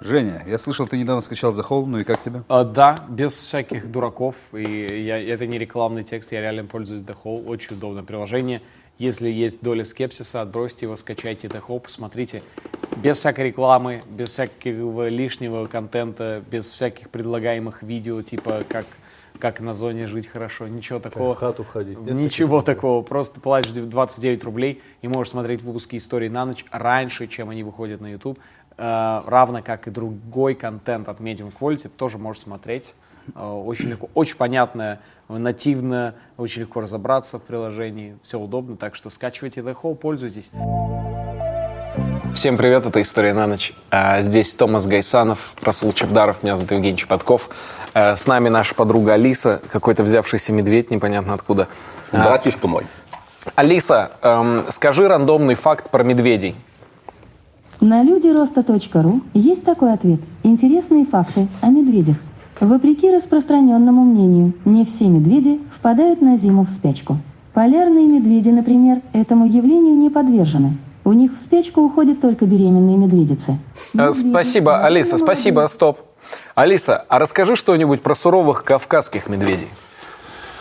Женя, я слышал, ты недавно скачал The Hole, ну и как тебе? А, да, без всяких дураков. И я, это не рекламный текст, я реально пользуюсь The Hole. Очень удобное приложение. Если есть доля скепсиса, отбросьте его, скачайте The Hole, посмотрите. Без всякой рекламы, без всякого лишнего контента, без всяких предлагаемых видео, типа как как на зоне жить хорошо, ничего такого. в хату входить. Нет ничего такого, просто платишь 29 рублей и можешь смотреть выпуски истории на ночь раньше, чем они выходят на YouTube. Э, равно как и другой контент от Medium Quality, тоже можешь смотреть. Э, очень легко, очень понятно, нативно, очень легко разобраться в приложении, все удобно, так что скачивайте The Hole, пользуйтесь. Всем привет, это «История на ночь». А, здесь Томас Гайсанов, Расул Чебдаров, меня зовут Евгений Чепатков. С нами наша подруга Алиса, какой-то взявшийся медведь, непонятно откуда. Братишка мой. Алиса, эм, скажи рандомный факт про медведей. На людироста.ру есть такой ответ. Интересные факты о медведях. Вопреки распространенному мнению, не все медведи впадают на зиму в спячку. Полярные медведи, например, этому явлению не подвержены. У них в спячку уходят только беременные медведицы. Э, Медведи спасибо, Алиса, спасибо, стоп. Алиса, а расскажи что-нибудь про суровых кавказских медведей.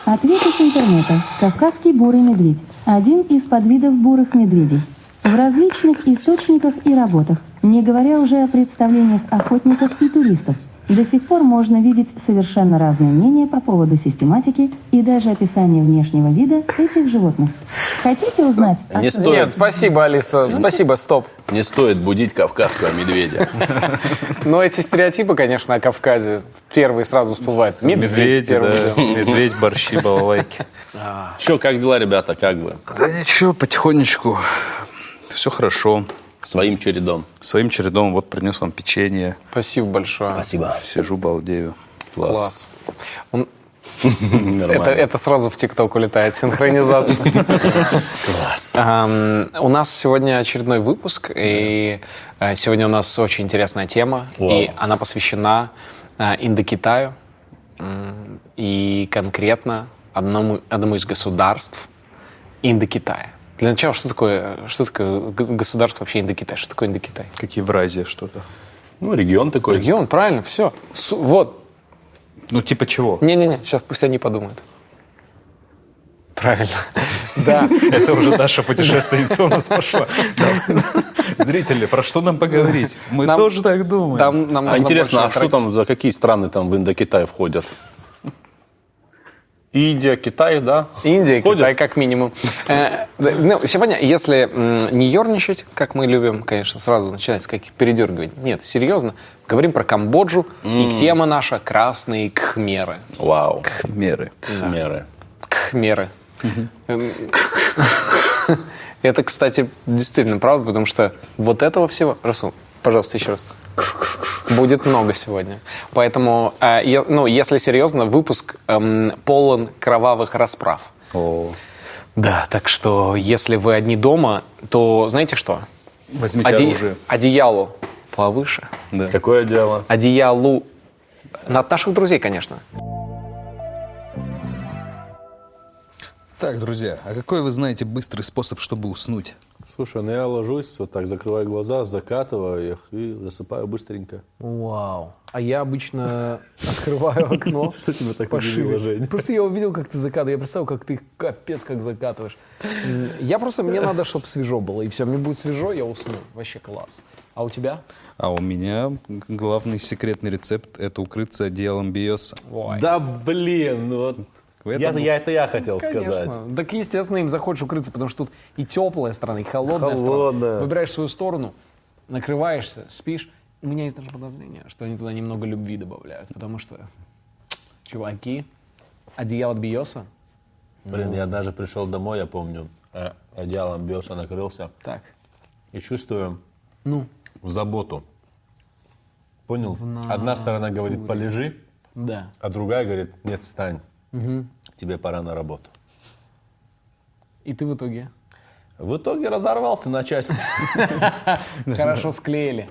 Ответ из интернета. Кавказский бурый медведь. Один из подвидов бурых медведей. В различных источниках и работах, не говоря уже о представлениях охотников и туристов, до сих пор можно видеть совершенно разные мнения по поводу систематики и даже описания внешнего вида этих животных. Хотите узнать? Не стоит, Нет, спасибо, Алиса, спасибо, стоп. не стоит будить кавказского медведя. Но эти стереотипы, конечно, о Кавказе первые сразу всплывают. Медведь. Медведь, борщи, балалайки. Что, как дела, ребята, как вы? Да ничего, потихонечку. Все хорошо. Своим чередом. Своим чередом вот принес вам печенье. Спасибо большое. Спасибо. Сижу, балдею. Класс. Класс. Он- это, это сразу в ТикТок улетает, синхронизация. Класс. У нас сегодня очередной выпуск, и э, сегодня у нас очень интересная тема, и она посвящена э, Индокитаю, и конкретно одному, одному из государств Индокитая. Для начала, что такое, что такое гос- государство вообще Индокитай? Что такое Индокитай? Как Евразия что-то. Ну, регион такой. Регион, правильно, все. вот, Ну, типа чего? не-не-не, сейчас пусть они подумают. Правильно. Да. Это уже наша путешественница у нас пошла. Зрители, про что нам поговорить? Мы тоже так думаем. Там нам А интересно, а что там, за какие страны там в Индокитай входят? Индия, Китай, да? Индия, Ходят? Китай, как минимум. Э, ну, сегодня, если не ерничать, как мы любим, конечно, сразу начинать с каких-то передергиваний. Нет, серьезно. Говорим про Камбоджу, и тема наша – красные кхмеры. Вау. Меры. Меры. Кхмеры. Эм, Это, кстати, действительно правда, потому что вот этого всего... Расул, пожалуйста, еще раз. Будет много сегодня. Поэтому, э, ну, если серьезно, выпуск эм, полон кровавых расправ. О, Да, так что если вы одни дома, то знаете что? возьмите Оде- оружие. Одеялу повыше. Да. Какое дело? Одеялу от наших друзей, конечно. Так, друзья, а какой вы знаете быстрый способ, чтобы уснуть? Слушай, ну я ложусь, вот так закрываю глаза, закатываю их и засыпаю быстренько. Вау. А я обычно открываю окно. Что тебя так пошире. удивило, Жень? Просто я увидел, как ты закатываешь. Я представил, как ты капец как закатываешь. Я просто, мне надо, чтобы свежо было. И все, мне будет свежо, я усну. Вообще класс. А у тебя? А у меня главный секретный рецепт – это укрыться одеялом биоса. Ой. Да блин, ну вот. В этом- Я, я, это я хотел Конечно. сказать. Так, естественно, им захочешь укрыться, потому что тут и теплая сторона, и холодная, Холодная. сторона. Выбираешь свою сторону, накрываешься, спишь. У меня есть даже подозрение, что они туда немного любви добавляют, потому что, чуваки, одеяло Биоса, Блин, я даже пришел домой, я помню, э, одеялом бился, накрылся так, и чувствую ну, заботу. Понял? Одна сторона говорит, полежи, да. а другая говорит, нет, встань, тебе пора на работу. И ты в итоге В итоге разорвался на части. хорошо склеили.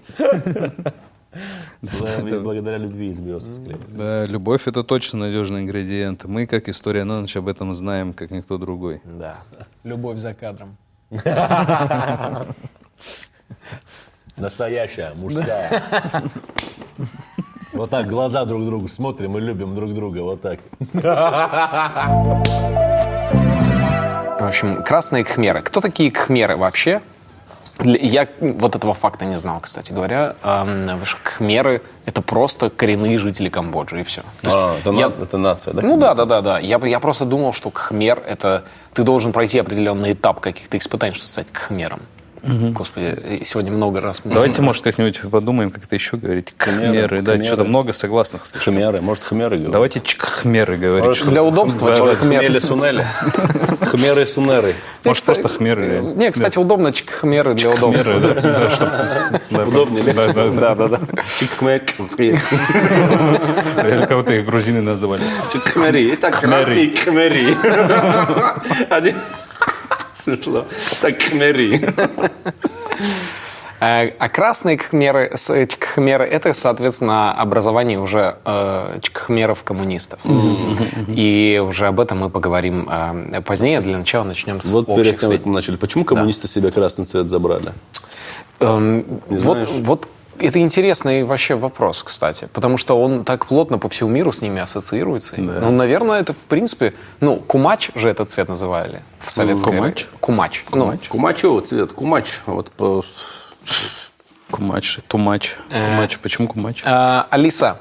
Благодаря любви из биоса склеили. Да, любовь – это точно надежный ингредиент. Мы, как история на ночь, об этом знаем, как никто другой. Да. Любовь за кадром. Настоящая, мужская. Вот так глаза друг другу смотрим и любим друг друга. Вот так. В общем, красные кхмеры. Кто такие кхмеры вообще? Я вот этого факта не знал, кстати говоря. Эм, Кхмеры — это просто коренные жители Камбоджи, и все. А, это, я- на- это нация, да? Ну да, да, да, да. Я, я просто думал, что кхмер — это ты должен пройти определенный этап каких-то испытаний, чтобы стать кхмером. Господи, сегодня много раз... Давайте, может, как-нибудь подумаем, как это еще говорить. Кхмеры, да, хмеры. что-то много согласных. Хмеры, может, хмеры говорят? Давайте чкхмеры говорить. Может, что- Для удобства Может, чкхмер. хмели-сунели? Хмеры-сунеры. Может, просто хмеры. Не, кстати, удобно чкхмеры для удобства. Хмеры, да, да, да, Удобнее, да, легче. да, да. Да, да, да. Чикхмек. Или кого-то их грузины называли. Чикхмери. Итак, хмери. Один. Смешно. Так, хмери. Э, А красные кхмеры, с- э, чкхмеры – это, соответственно, образование уже э, чкхмеров-коммунистов. И уже об этом мы поговорим э, позднее. Для начала начнем с Вот перед тем, как мы начали. Почему коммунисты себе красный цвет забрали? Эм, вот, знаешь? вот это интересный вообще вопрос, кстати, потому что он так плотно по всему миру с ними ассоциируется. Ну, наверное, это в принципе, ну, кумач же этот цвет называли в советской Кумач? Кумач. Ну, Кумачево цвет. Кумач. Вот по... Кумач, тумач. Кумач. Почему кумач? э, Алиса,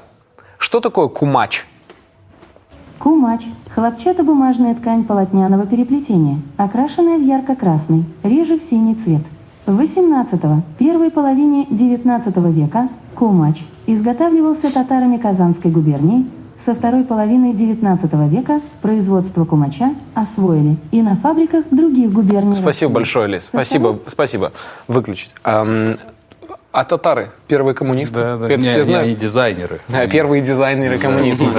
что такое кумач? Кумач – хлопчатобумажная ткань полотняного переплетения, окрашенная в ярко-красный, реже в синий цвет. В XVIII – первой половине XIX века кумач изготавливался татарами Казанской губернии, со второй половины XIX века производство кумача освоили и на фабриках других губерний Спасибо России. большое, Лис. Со Спасибо, второй- спасибо. Выключить. Ам, а татары первые коммунисты? Да, да. Это Не, все не, знают? они дизайнеры. Да, первые дизайнеры коммунизма.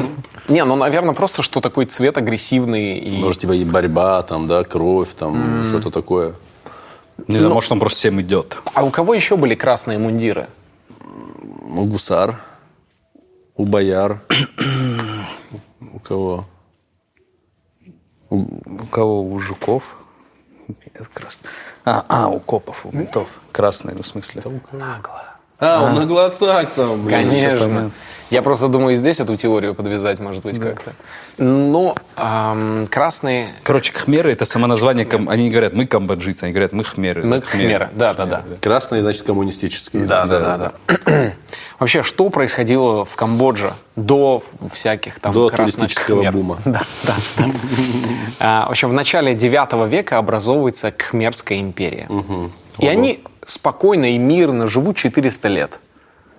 Не, ну, наверное, просто что такой цвет агрессивный. И... Может, типа и борьба, там, да, кровь, там, что-то такое. Не знаю, может, он просто всем идет. А у кого еще были красные мундиры? У гусар, у бояр. У кого? У кого? У жуков? Нет, крас- А, а, у копов, у ментов. Красные, ну, в смысле. А, он англосаксом, блин. Конечно. Я просто думаю, и здесь эту теорию подвязать, может быть, как-то. Но ам, красные... Короче, хмеры это само название. кам- Они не говорят, мы камбоджийцы, они говорят, мы хмеры. Мы хмеры. Да, да, да. Красные, значит, коммунистические. Да, да, да, да. Вообще, что происходило в Камбодже до всяких там До красных туристического кхмер? бума. Да, да, да. А, В общем, в начале 9 века образовывается Кхмерская империя. И они спокойно и мирно живут 400 лет.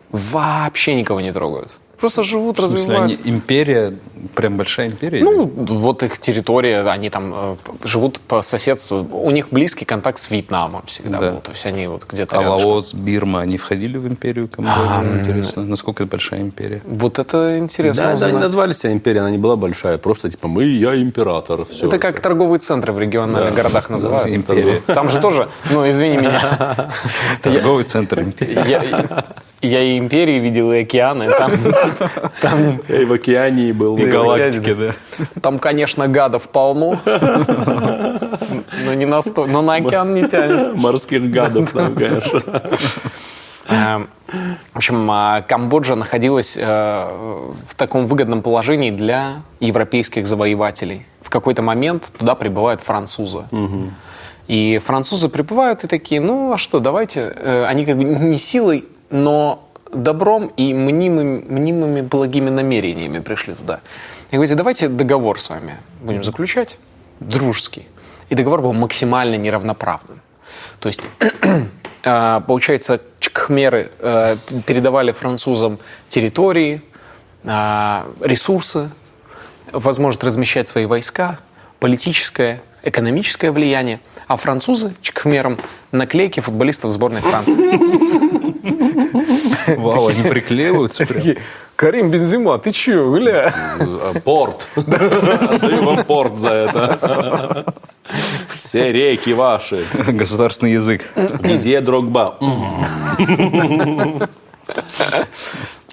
Вообще никого не трогают. Просто живут, В смысле, они развиваются. империя, прям большая империя? Ну, вот их территория, они там э, живут по соседству. У них близкий контакт с Вьетнамом всегда Да. был. То есть они вот где-то а рядышком. Лаос, Бирма, они входили в империю Камбоджи? Интересно, насколько это большая империя? Вот это интересно Да, да, они назвали себя империей, она не была большая. Просто типа мы, я император. Все. Это как торговые центры в региональных городах называют. империя. Там же тоже, ну, извини меня, Торговый центр империи. Я, и империи видел, и океаны. Там, там, Я и в океане был. И галактики, да. там, конечно, гадов полно, но не на сто, но на океан не тянет. Морских гадов там, конечно. Э, В общем, а, Камбоджа находилась э, в таком выгодном положении для европейских завоевателей. В какой-то момент туда прибывают французы. И французы прибывают и такие, ну а что, давайте, э, они как бы не силой, но добром и мнимыми, мнимыми благими намерениями пришли туда. И говорите, давайте договор с вами будем заключать, дружеский. И договор был максимально неравноправным. То есть, э, получается, чкхмеры э, передавали французам территории, э, ресурсы, возможность размещать свои войска, политическое, экономическое влияние, а французы чкхмерам наклейки футболистов сборной Франции. Вау, они приклеиваются прям. Карим Бензима, ты че, гля? А, Порт. Отдаю вам порт за это. Все реки ваши. Государственный язык. Дидье Дрогба.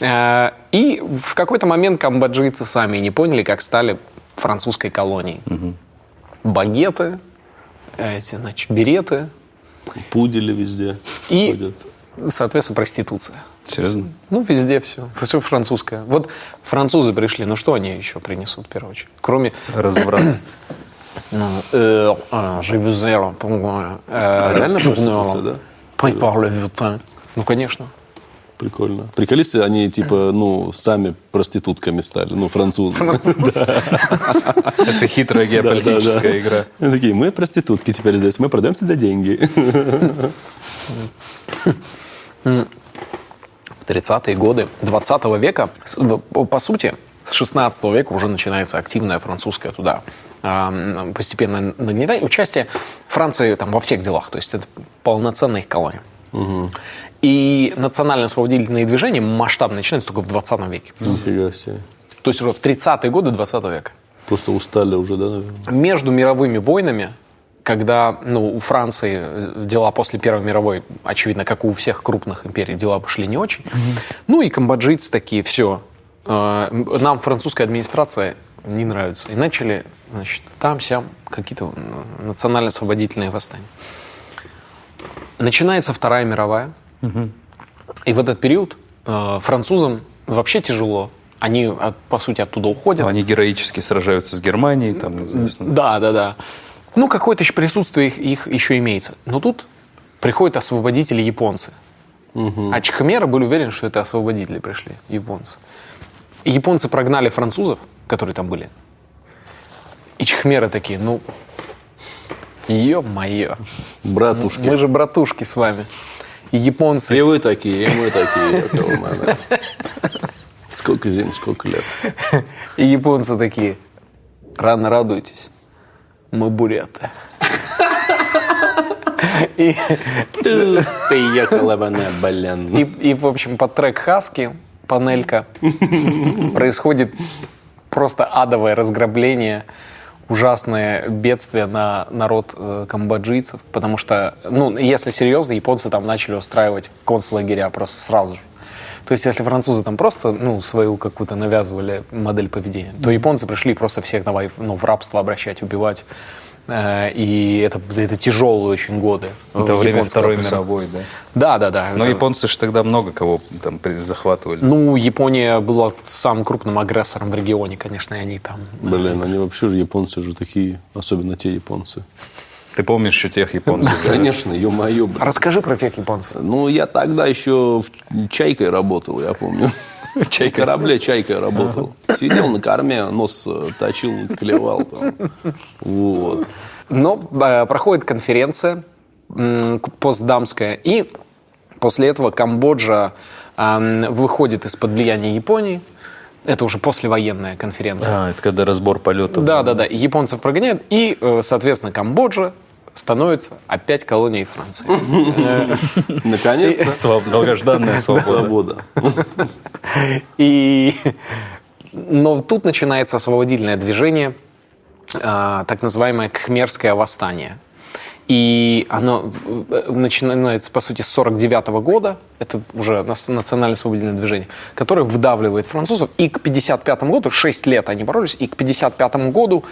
Э, И в какой-то момент камбоджийцы сами не поняли, как стали французской колонией. Багеты, эти, значит, береты. Пудели везде И ходят. Соответственно, проституция. Серьезно? Ну, везде все. Все французское. Вот французы пришли, ну что они еще принесут в первую очередь? Кроме Разврат. ну, euh, je vous aime pour moi. Euh, реально проституция, nous. да? Ну, конечно. Прикольно. Приколисты, они типа, ну, сами проститутками стали, ну, французы. Это хитрая геополитическая игра. Такие, мы проститутки теперь здесь, мы продаемся за деньги. В 30-е годы 20 века, в- по сути, с 16 века уже начинается активное французское туда а, постепенное нагнетание, участие Франции там, во всех делах. То есть это полноценная их колония. И национально-освободительные движения масштабно начинаются только в 20 веке. Нифига себе. То есть уже в 30-е годы 20 века. Просто устали уже, да, наверное? между мировыми войнами, когда ну, у Франции э, дела после Первой мировой, очевидно, как и у всех крупных империй, дела пошли не очень. Ну и камбоджийцы такие, все, нам французская администрация не нравится. И начали, значит, там-сям какие-то национально-освободительные восстания. Начинается Вторая мировая. И в этот период э, французам вообще тяжело. Они, от- по сути, оттуда уходят. Они героически сражаются с Германией, там известно. Да, да, да. Ну, какое-то еще присутствие их, их еще имеется. Но тут приходят освободители японцы. А Чхмеры были уверены, что это освободители пришли, японцы. И японцы прогнали французов, которые там были. И чхмеры такие, ну, ё-моё, Братушки. мы же братушки с вами. И японцы И вы такие, и мы такие. у. Сколько зим, сколько лет. И японцы такие, рано радуйтесь, мы буряты. И, Ты ехала бы на балян. и, и, в общем, под трек Хаски, панелька, происходит просто адовое разграбление, ужасное бедствие на народ э, камбоджийцев, потому что, ну, если серьезно, японцы там начали устраивать концлагеря просто сразу же. То есть, если французы там просто, ну, свою какую-то навязывали модель поведения, то японцы пришли просто всех давай, ну, в рабство обращать, убивать. Э, И это, это тяжелые очень годы. Это э, время Второй мировой, да. Да, да, да. Но Это- японцы же тогда много кого там захватывали. Ну, Япония была самым крупным агрессором в регионе, конечно, и они там. Блин, они вообще же японцы же такие, особенно те японцы. Ты помнишь еще тех японцев? да? Конечно, ё-моё. Расскажи про тех японцев. Ну, я тогда еще в чайкой работал, я помню. В корабле чайкой работал. Сидел на корме, нос э, точил, клевал там. Вот. Но э, проходит конференция к- постдамская, и после этого Камбоджа эм, выходит из-под влияния Японии. Это уже послевоенная конференция. А, это когда разбор полетов. Да, да, да. Японцев прогоняют, и, э, соответственно, Камбоджа становится опять колонией Франции. Наконец-то Долгожданная свобода. свобода. И... Но тут начинается освободительное движение, а, так называемое Кхмерское восстание. И оно э, начинается, по сути, с 49 года. Это уже нас- национально-освободительное движение, которое выдавливает французов. И к 55 году, 6 лет они боролись, и к 55 году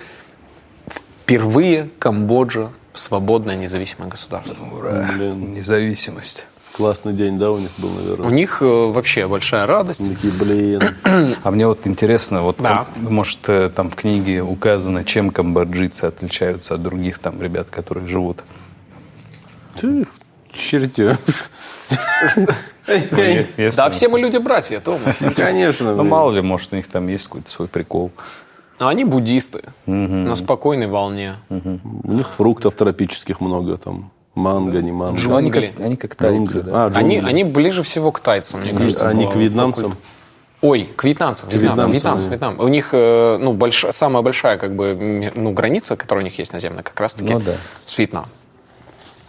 впервые Камбоджа свободное независимое государство. Блин, Независимость. классный день, да, у них был, У наверное. них э, вообще большая радость. Такие, блин. А мне вот интересно, вот Да. кам- может э, там в книге указано, чем камбоджийцы отличаются от других там ребят, которые живут. Ты чертё. Если- Да, все мы люди-братья, Томас. Конечно. Ну, мало ли, может, у них там есть какой-то свой прикол. Но они буддисты на спокойной волне. У них фруктов тропических много, там манго, не манго. Ну, они Джунгли. как, они как тайцы, Джунгли. да. А, Они, джунгли. они ближе всего к тайцам, мне кажется. Они к вьетнамцам. Ой, к вьетнамцам. Вьетнам, вьетнамцам, вьетнамцы, да. Вьетнам. У них э, ну, больш- самая большая как бы, ну, граница, которая у них есть наземная, как раз-таки Ну да. с Вьетнамом.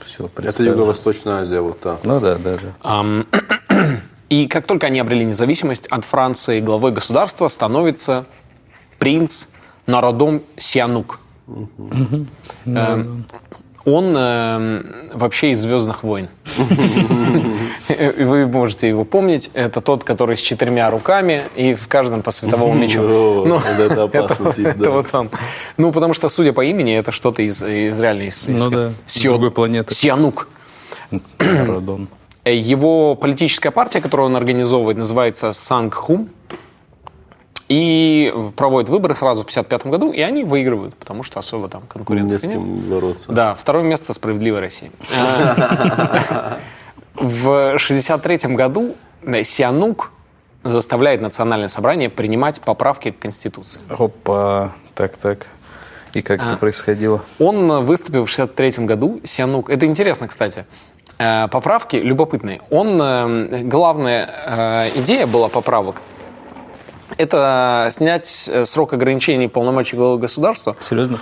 Все, Это Юго-Восточная Азия, вот та. Ну да, да, да. И как только они обрели независимость от Франции, главой государства становится принц Народом Сианук. Эм, Он эм, вообще из «Звездных войн». Вы можете его помнить. Это тот, который с четырьмя руками и в каждом по световому мечу. Ну, вот это опасный это- вот он. Ну, потому что, судя по имени, это что-то из, из реальной... Ну другой планеты. Сианук. Э, Его политическая партия, которую он организовывает, называется Сангхум. И проводит выборы сразу в 1955 году, и они выигрывают, потому что особо там Не конкуренции с нет. кем бороться. Да, второе место «Справедливой России». Э, В 1963 году Сианук заставляет национальное собрание принимать поправки к Конституции. Опа, так, так. И как А. это происходило? Он выступил в 63 году, Сианук. Это интересно, кстати. Э, Поправки любопытные. Он, э, главная э, идея была поправок, это снять э, срок ограничений полномочий главы государства, Серьезно?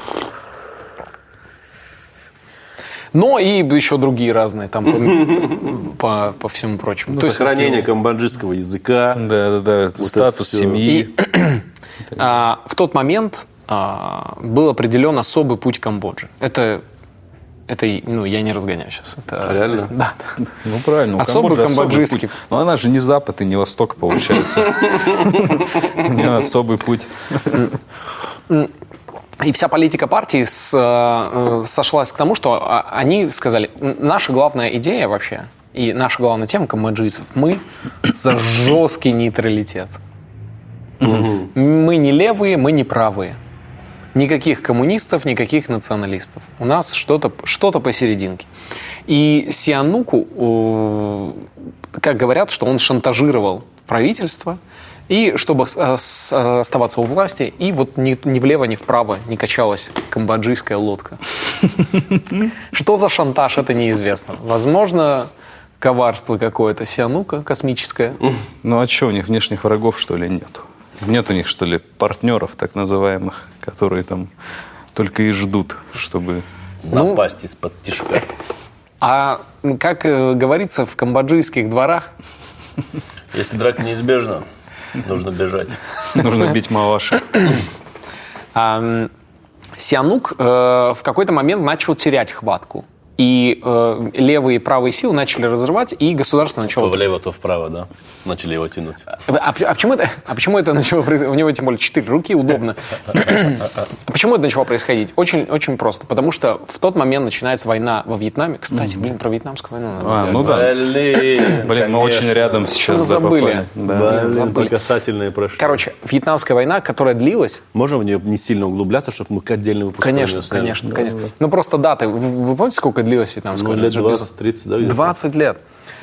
но и еще другие разные там по, по- по всему прочему. То есть, Сохранение камбоджийского языка. Да, да, да. Вот Статус семьи. а, в тот момент а, был определен особый путь Камбоджи. Это, это ну, я не разгоняю сейчас. Это, Реально? Да. Ну, правильно. Камбоджи камбоджийский. Но она же не Запад и не Восток, получается. У нее особый путь. И вся политика партии с- э, сошлась к тому, что а, они сказали, «Н- наша главная идея вообще, и наша главная тема камбоджийцев, мы за жесткий нейтралитет. Мы не левые, мы не правые. Никаких коммунистов, никаких националистов. У нас что-то что посерединке. И Сиануку, как говорят, что он шантажировал правительство, и чтобы с- э, оставаться у власти, и вот ни, ни влево, ни вправо не качалась камбоджийская лодка. Что за шантаж, это неизвестно. Возможно, коварство какое-то Сианука космическое. Ну, а что, у них внешних врагов, что ли, нет? Нет у них, что ли, партнеров, так называемых, которые там только и ждут, чтобы... Напасть из-под тишка. А как э, говорится в камбоджийских дворах, Если драка неизбежна, нужно бежать. Нужно бить Маваши. Сианук э, в какой-то момент начал терять хватку. И э, левые и правые силы начали разрывать, и государство То начало... влево, то вправо, да? Начали его тянуть. А, а почему это, а почему это начало происходить? У него тем более четыре руки, удобно. А почему это начало происходить? Очень, очень просто. Потому что в тот момент начинается война во Вьетнаме. Кстати, блин, про вьетнамскую войну надо А, ну да. Блин, Блин, мы очень рядом сейчас да, забыли? Да. Блин, забыли. касательные прошли. Короче, вьетнамская война, которая длилась... Можно в нее не сильно углубляться, чтобы мы к отдельному выпуску Конечно, конечно, конечно. Ну просто даты. Вы, вы помните, сколько длилась вьетнамская Ну, лет Это же без- 20-30, да? где-то? 20 лет.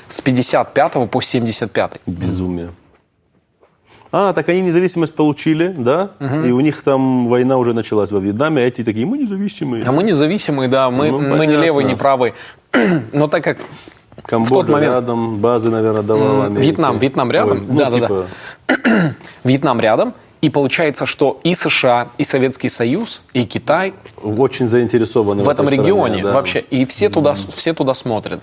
С 55 по 75. Безумие. А, так они независимость получили, да? И у них там война уже началась во Вьетнаме, а эти такие, мы независимые. А мы независимые, да, мы, Ну, мы не левые, не правые. Но так как Камбоджа момент- рядом, базы, наверное, давала Америке. Вьетнам, Вьетнам рядом? Ой, ну, Да-да-да. типа, Вьетнам рядом, и получается, что и США, и Советский Союз, и Китай очень заинтересованы в этом этой стране, регионе да. вообще, и все туда, все туда смотрят.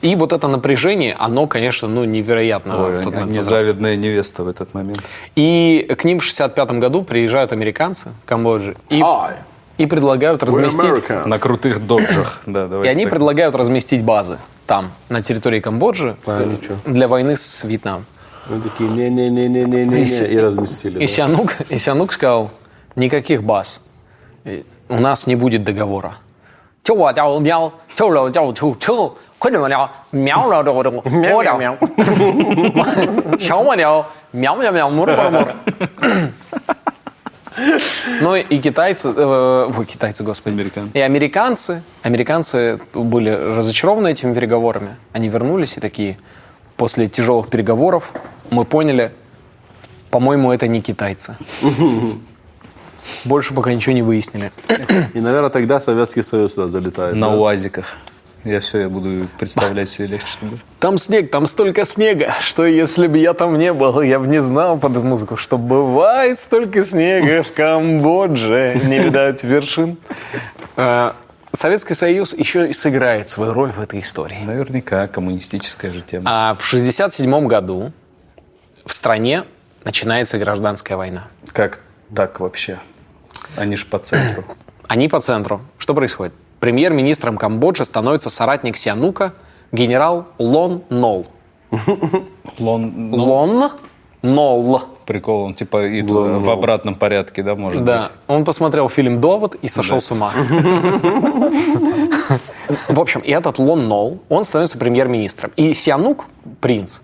И вот это напряжение, оно, конечно, ну, невероятно Ой, в тот момент незавидная невеста в этот момент. И к ним в 65 году приезжают американцы в Камбоджи и, Hi. и предлагают разместить... На крутых доджах. Да, И они так. предлагают разместить базы там, на территории Камбоджи, А, ничего. для войны с Вьетнамом. Они такие, не-не-не-не-не-не, и разместили. И, да? Сянук, и Сянук сказал, никаких баз. У нас не будет договора. Ну и китайцы, э, ой, китайцы, господи. Американцы. И американцы, американцы были разочарованы этими переговорами. Они вернулись и такие, после тяжелых переговоров мы поняли, по-моему, это не китайцы. Больше пока ничего не выяснили. И, наверное, тогда Советский Союз сюда залетает. На да? УАЗиках. Я все, я буду представлять себе легче. чтобы- Там снег, там столько снега, что если бы я там не был, я бы не знал под эту музыку, что бывает столько снега в Камбодже, не видать вершин. Э, Советский Союз еще и сыграет свою роль в этой истории. Наверняка коммунистическая же тема. А в 1967 году в стране начинается гражданская война. Как так вообще? Они ж по центру. Они по центру. Что происходит? Премьер-министром Камбоджи становится соратник Сианука, генерал Лон Нол. Лон... Лон Нол. прикол, он типа и в обратном порядке, да, может Да, он посмотрел фильм «Довод» и сошел с ума. В общем, и этот Лон Нол, он становится премьер-министром. И Сианук, принц,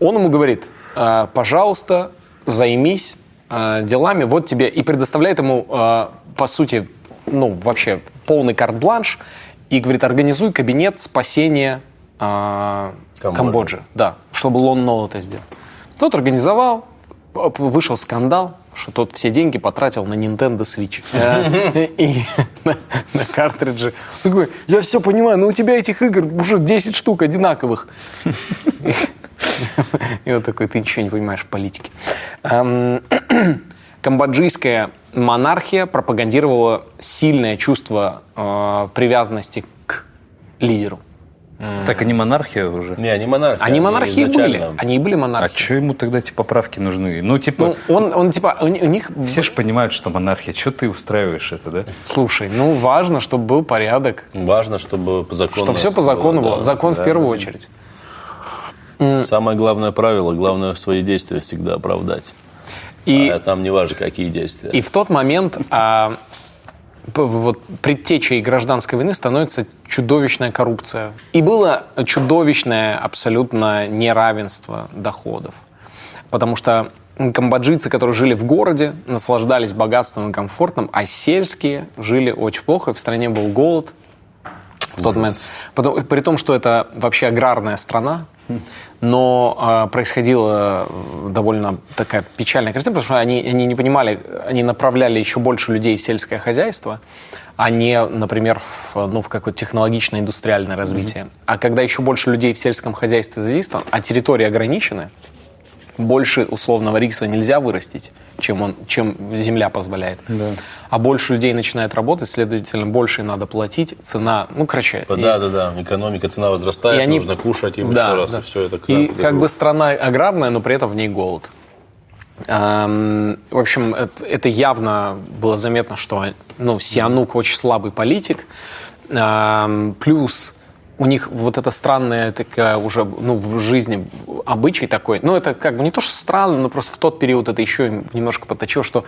он ему говорит, «Э, пожалуйста, займись э, делами, вот тебе, и предоставляет ему, э, по сути, ну, вообще полный карт-бланш, и говорит, организуй кабинет спасения э, Камбоджи. Да, чтобы Лон Нол это сделал. Тот организовал, вышел скандал, что тот все деньги потратил на Nintendo Switch. И на картриджи. Такой, я все понимаю, но у тебя этих игр уже 10 штук одинаковых. И он такой, ты ничего не понимаешь в политике. Эм, Камбоджийская монархия пропагандировала сильное чувство э, привязанности к лидеру. Так они монархия уже. Не, они монархи. Они монархии были. Они и были А монархией. что ему тогда эти поправки нужны? Ну, типа, Ну, он, он типа, у, ни- у них... все же понимают, что монархия. Что ты устраиваешь это, да? Слушай, ну важно, чтобы был порядок. Важно, чтобы по закону... Чтобы все по закону было. да. Закон в Да. первую Самое главное правило, главное свои действия всегда оправдать. И, А там не важно, какие действия. и в тот момент а, вот предтечей гражданской войны становится чудовищная коррупция. И было чудовищное абсолютно неравенство доходов. Потому что камбоджийцы, которые жили в городе, наслаждались богатством и комфортом, а сельские жили очень плохо, в стране был голод в тот момент. Потом- при том, что это вообще аграрная страна, но а, происходила э, довольно такая печальная картина, потому что они, они не понимали, они направляли еще больше людей в сельское хозяйство, а не, например, в, ну, в какое-то технологичное индустриальное развитие. А когда еще больше людей в сельском хозяйстве задействовано, а территории ограничены, больше условного риса нельзя вырастить, чем, он, чем земля позволяет. А больше людей начинает работать, следовательно, больше надо платить. Цена, ну, короче. и- Да, да, да. Экономика, цена возрастает, и они- нужно кушать им Да, еще раз. да. И все это И как бы идет. страна аграрная, но при этом в ней голод. Эм, В общем, это, это явно было заметно, что ну, Сианук очень слабый политик. Эм, Плюс у них вот эта странная такая уже ну, в жизни обычай такой. Ну, это как бы не то, что странно, но просто в тот период это еще немножко подточило, что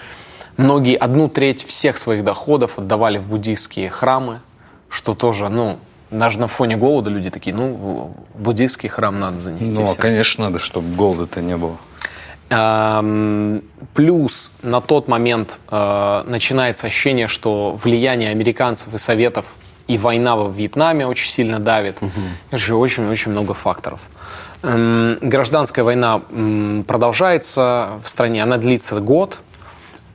многие одну треть всех своих доходов отдавали в буддийские храмы, что тоже, ну, даже на фоне голода люди такие, ну, буддийский храм надо занести. Ну, а, конечно, надо, чтобы голода-то не было. Эм, Плюс на тот момент э, начинается ощущение, что влияние американцев и советов и война во Вьетнаме очень сильно давит. Короче, очень-очень много факторов. Эм, Гражданская война продолжается в стране, она длится год.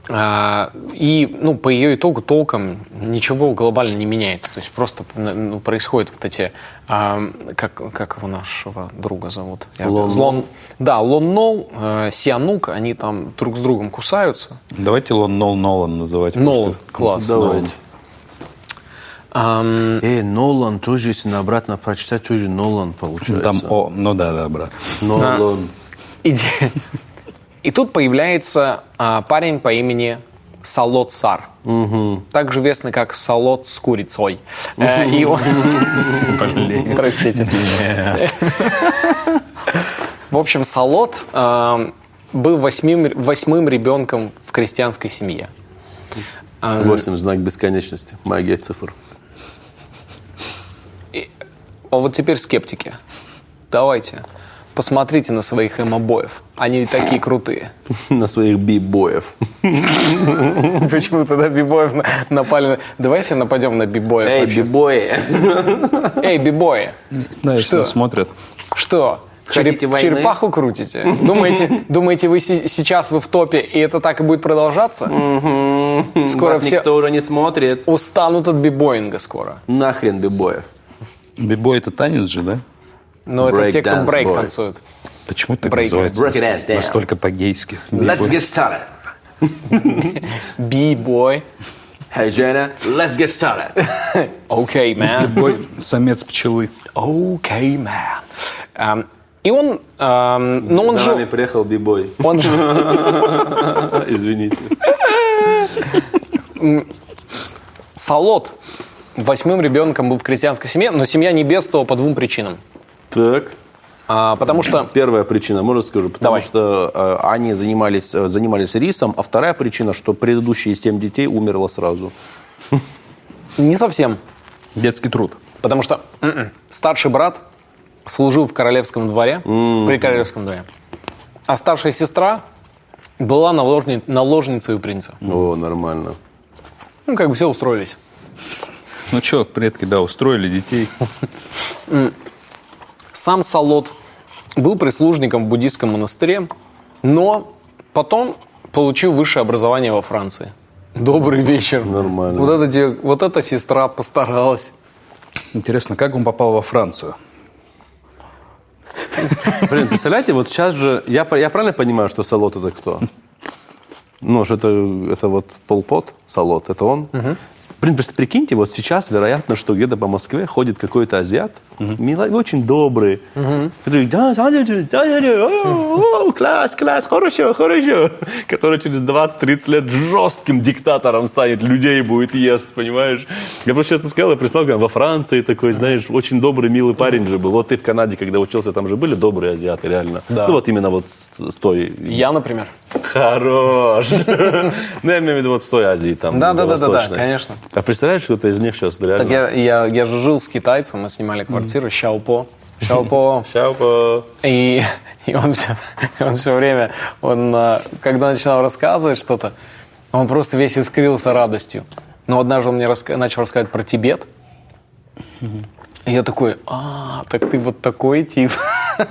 А, И ну, по ее итогу толком ничего глобально не меняется. То есть просто ну, происходят вот эти... а, как, как его нашего друга зовут? Лон Злон- Да, Лон Нол, э, Сианук, они там друг с другом кусаются. Давайте Лон Нол Нолан называть. Нол, просто. класс. Давайте. Ам, Э, Нолан тоже, если на обратно прочитать, тоже Нолан получается. Там О, ну да, да, брат. Нолан. иде- И тут появляется а, парень по имени Салот Сар. Также известный как Салот с курицой. Э, и он- Простите. В общем, Салот а, был восьмим, восьмым ребенком в крестьянской семье. Восемь знак бесконечности. Магия цифр. А вот теперь скептики. Давайте, посмотрите на своих эмо-боев. Они ведь такие крутые. На своих би-боев. Почему тогда бибоев на- напали? на- Давайте нападем на бибоев. Эй, би-бои. Эй, бибои, если Что? смотрят. что? Хотите череп- войны? черепаху крутите? Думаете, думаете, вы сейчас вы в топе, и это так и будет продолжаться? Скоро Вас все никто уже не смотрит. устанут от бибоинга скоро. Нахрен би-боев. Бибой это танец же, да? Но это те, кто брейк boy. танцуют. Почему так Break- называется? break it down. Настолько по-гейски. Let's get started. Би-бой. Hey, Jenna, let's get started. Окей, man. Бибой – самец пчелы. Окей, man. Эм, И он, эм, но он За жил, нами приехал би-бой. он жил, Извините. Салот восьмым ребенком был в крестьянской семье, но семья не бедствовала по двум причинам. Так. А, потому что Первая причина, можно скажу, потому Давай. что э, они занимались, э, занимались рисом, а вторая причина, что предыдущие семь детей умерло сразу. не совсем. Детский труд. Потому что м-м, старший брат служил в королевском дворе, при королевском дворе. А старшая сестра была наложни- наложницей у принца. О, нормально. Ну, как бы все устроились. Ну что, предки, да, устроили детей. Сам Салот был прислужником в буддийском монастыре, но потом получил высшее образование во Франции. Добрый вечер. Нормально. Вот, эта, де- вот эта сестра постаралась. Интересно, как он попал во Францию? Блин, представляете, вот сейчас же... Я, я правильно понимаю, что Салот это кто? Ну, что это, это вот Полпот, Салот, это он? Блин, просто прикиньте, вот сейчас, вероятно, что где-то по Москве ходит какой-то азиат, мило- очень добрый. Который, «Да, да, да, да, да, да, о, о, класс, класс, хорошо, хорошо. Который через 20-30 лет жестким диктатором станет, людей будет ест, понимаешь? Я просто честно сказал, я представил, как во Франции такой, знаешь, очень добрый, милый парень же был. Вот ты в Канаде, когда учился, там же были добрые азиаты, реально. Да. Ну, вот именно вот с, с той... Я, например. Хорош! Ну, я имею в виду вот с той Азии там. Да, да, да, да, конечно. А представляешь, кто-то из них сейчас реально... Так я, же жил с китайцем, мы снимали квартиру, Щаопо. Щаопо. Щаупа. И, и он, все, он все время, он, а, когда начинал рассказывать что-то, он просто весь искрился радостью. Но однажды он мне раска- начал рассказывать про Тибет. И я такой, а, так ты вот такой тип.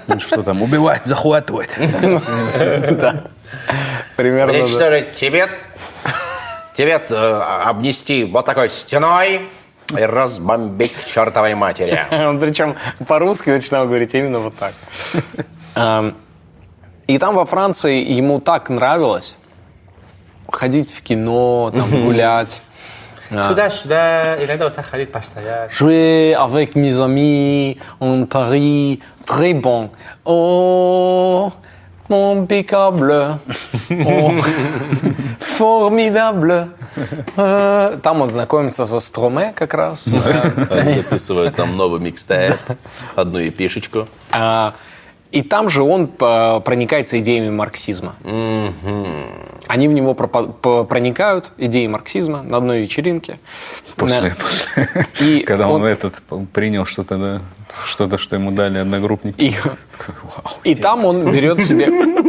Ну, Что там, убивать, захватывать? Да. Примерно, да. Уничтожить Тибет. Тибет э, обнести вот такой стеной и разбомбить к чертовой матери. Он причем по-русски начинал говорить именно вот так. Ам, И там во Франции ему так нравилось ходить в кино, там, гулять. А. Сюда-сюда, иногда вот так ходить постоять. Jouer avec mes amis en Paris, très bon. Oh, impeccable. Oh, formidable. Э, Там он знакомится со Строме как раз. Они записывают там новый микстейп, одну эпишечку. И там же он а, проникается идеями марксизма. Они в него проникают, идеи марксизма, на одной вечеринке. После, На- после. И Когда он, он- этот принял что-то, да, что-то, что ему дали одногруппники. И, и там он берет себе...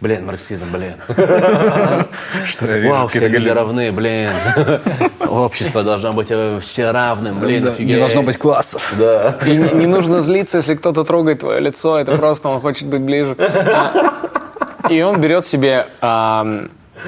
Блин, марксизм, блин. Что я вижу, Вау, все люди равны, блин. Общество должно быть э, все равным, блин, Да, офигеть. Не должно быть классов. Да. И не, не нужно злиться, если кто-то трогает твое лицо, это просто он хочет быть ближе. А, И он берет себе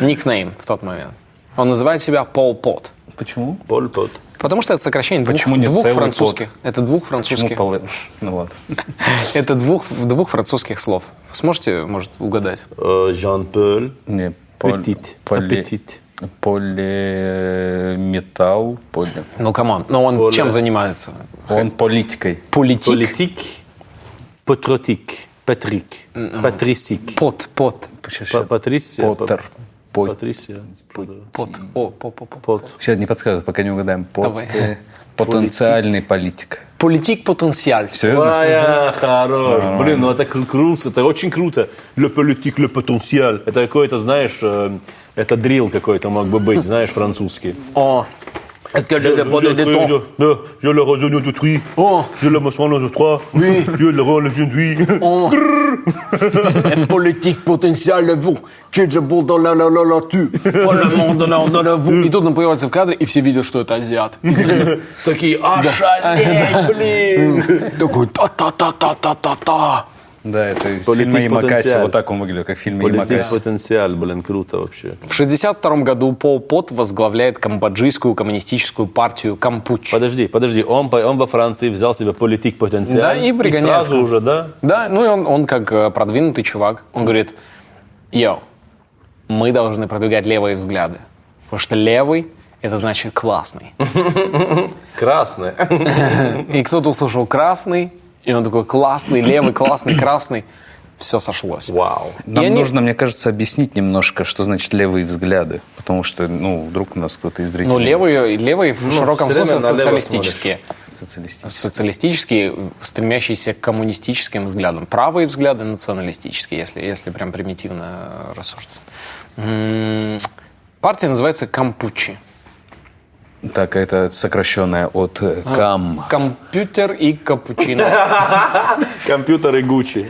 никнейм в тот момент. Он называет себя Пол Пот. Почему? Поль Пот. Потому что это сокращение двух, Почему не двух целый французских. пот? Это двух Почему французских. полы? Ну ладно. Это двух, двух французских слов. Сможете, может, угадать? Э, Жан-Поль. Не, Петит. поли- Аппетит. Полиметалл. Поли... Ну, камон. Но он Поле. чем занимается? Он политикой. Политик. Политик. Патротик. Патрик. Патрисик. Пот, пот. Па- Патрисия. Поттер. По- Патрисия. Пот. О, по, по, по. Пот. Сейчас не подсказывай, пока не угадаем. Пот- Давай. э, Потенциальный политик. Политик потенциал. Серьезно? Ая, хорош. Блин, ну это кру- круто, это очень круто. Le politique, le potentiel. Это какой-то, знаешь, э, это дрил какой-то мог бы быть, знаешь, французский. О. Que je le prenais de ton. Да, je le raisonne de tri. Oh. Je le maçonne de trois. Oui. Je le rôle je suis. Oh. Un politique потенциал vous, que je буду dans la la la la tu, pour le monde dans la la vous. И тут он появляется в кадре, и все видят, что это азиат. Такие, ошалеть, блин. Такой та-та-та-та-та-та-та. Да, это из Политик фильма Ямакаси. потенциал. Вот так он выглядит, как в фильме Политик Ямакаси. потенциал, блин, круто вообще. В 62 году Пол Пот возглавляет камбоджийскую коммунистическую партию Кампуч. Подожди, подожди, он, он во Франции взял себе политик потенциал. Да, и пригоняет сразу в- уже, да? Да, ну и он, он как э, продвинутый чувак, он говорит, йоу, мы должны продвигать левые взгляды, потому что левый – это значит классный. Красное. И кто-то услышал красный, и он такой классный, левый, классный, красный. Все сошлось. Вау. Нам И они- нужно, мне кажется, объяснить немножко, что значит левые взгляды. Потому что, ну, вдруг у нас кто-то из зрителей... Ну, левые, левые в широком всё время смысле социалистические. социалистический? социалистические, стремящиеся к коммунистическим взглядам. Правые взгляды националистические, если, если прям примитивно рассуждать. М, Партия называется Кампучи. Так, это сокращенное от э, кам. Компьютер и капучино. Компьютеры Гуччи.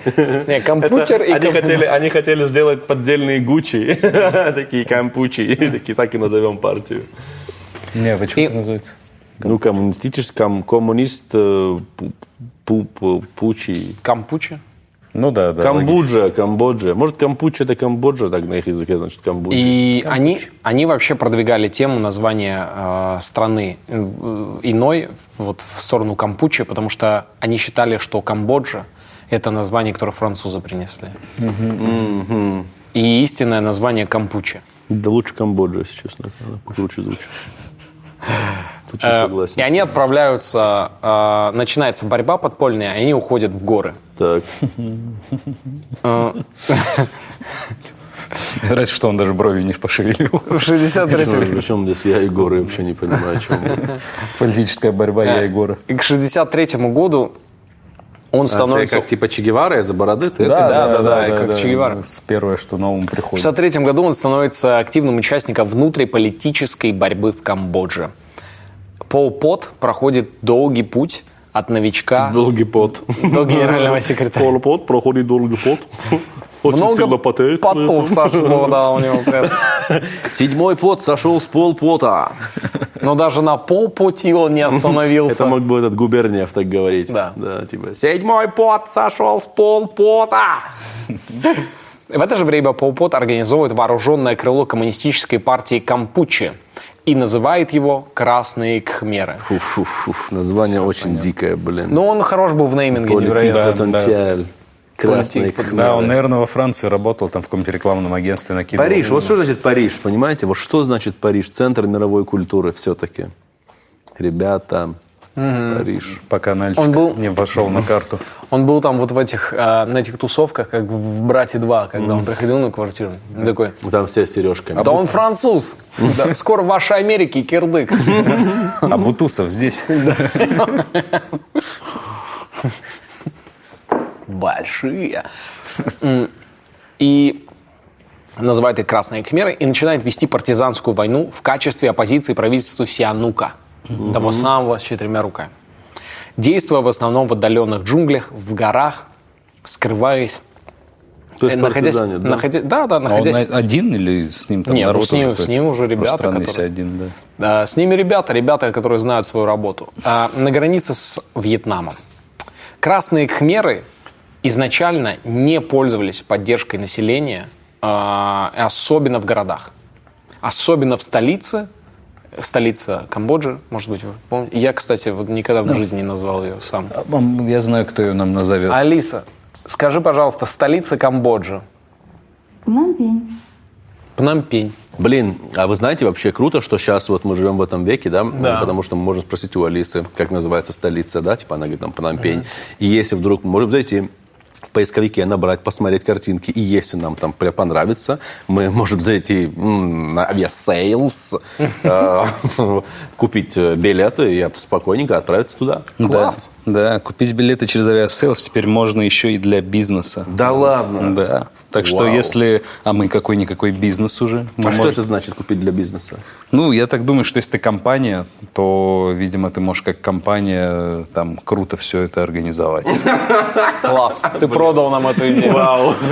Не, компьютер и Они хотели, они хотели сделать поддельные Гуччи. Такие кампучи. Такие так и назовем партию. Не, почему И- это называется? Ну, коммунистический, ком- коммунист, э, пу- пу- пу- пучи. Кампучи. Ну да, да. логично. Камбоджа, Камбоджа. Может, Кампуча это Камбоджа, так на их языке, значит, Камбоджа. И они, они вообще продвигали тему названия э, страны э, иной вот в сторону Кампучи, потому что они считали, что Камбоджа это название, которое французы принесли. И истинное название Кампучи. Да лучше Камбоджа, если честно. Она покруче звучит. Тут не Э, согласен. И они отправляются, э, начинается борьба подпольная, и они уходят в горы. Так. Разве что он даже брови не пошевелил. В 63 Причем здесь я и горы вообще не понимаю, о чем. Политическая борьба я Егора. И к 63 году он А становится... как типа Че Гевара из-за бороды? Ты Да, да, да, и как Че Гевара. Первое, что на ум В приходит. 1963 году он становится активным участником внутриполитической борьбы в Камбодже. Пол Пот проходит долгий путь от новичка Долгий пот. до генерального секретаря. Пол пот проходит долгий пот. Очень сильно Много потеет. потов сошло, да, у него. прям. Седьмой пот сошел с пол пота. Но даже на полпути он не Это остановился. мог бы этот Губерниев так говорить. Да. Да, типа, седьмой пот сошел с пол пота. В это же время Пол Пот организовывает вооруженное крыло коммунистической партии Кампучи и называет его «Красные Кхмеры». Фу-фу-фу, название очень дикое, блин. Но он хорош был в нейминге, невероятно. потенциаль. Красный Политик, Да, он, наверное, во Франции работал, там в каком-то рекламном агентстве накидывал. Париж. Вот что значит Париж, понимаете? Вот что значит Париж? Центр мировой культуры все-таки. Ребята, Париж. Пока Нальчик Он был- не вошел на карту. Он был там вот в этих, а, на этих тусовках, как в «Брате 2», когда он приходил на квартиру. Такой, Там все с сережками. да он француз. Да, скоро в вашей Америке кирдык. А Бутусов здесь. Большие. И называет их «Красные Кхмеры» и начинает вести партизанскую войну в качестве оппозиции правительству Сианука, того самого с четырьмя руками. Действуя в основном в отдаленных джунглях, в горах, скрываясь То есть Э, находясь, партизане, да? находя- да, да, А он находясь, один или с ним там Не, ну, народ с ним- уже с ним уже ребята, которые- один, да. Да, с ними ребята, ребята, которые знают свою работу. А, на границе с Вьетнамом. Красные кхмеры изначально не пользовались поддержкой населения, а, особенно в городах. Особенно в столице, столица Камбоджи, может быть, вы помните. Я, кстати, вот никогда в жизни не назвал ее сам. А, Я знаю, кто ее нам назовет. Алиса, скажи, пожалуйста, столица Камбоджи. Пномпень. Пномпень. Блин, а вы знаете, вообще круто, что сейчас вот мы живем в этом веке, да? Да. Потому что мы можем спросить у Алисы, как называется столица, да? Типа она говорит, там, Пномпень. И если вдруг, можем зайти в поисковике набрать, посмотреть картинки, и если нам там понравится, мы можем зайти на Aviasales, э, купить э, билеты и спокойненько отправиться туда. Класс. Да, да, купить билеты через Aviasales теперь можно еще и для бизнеса. Да ладно? Да. Так что Вау. если... А мы какой-никакой бизнес уже. А что можем- это значит купить для бизнеса? Ну, я так думаю, что если ты компания, то, видимо, ты можешь как компания там круто все это организовать. Класс. Ты продал нам эту идею. Вау.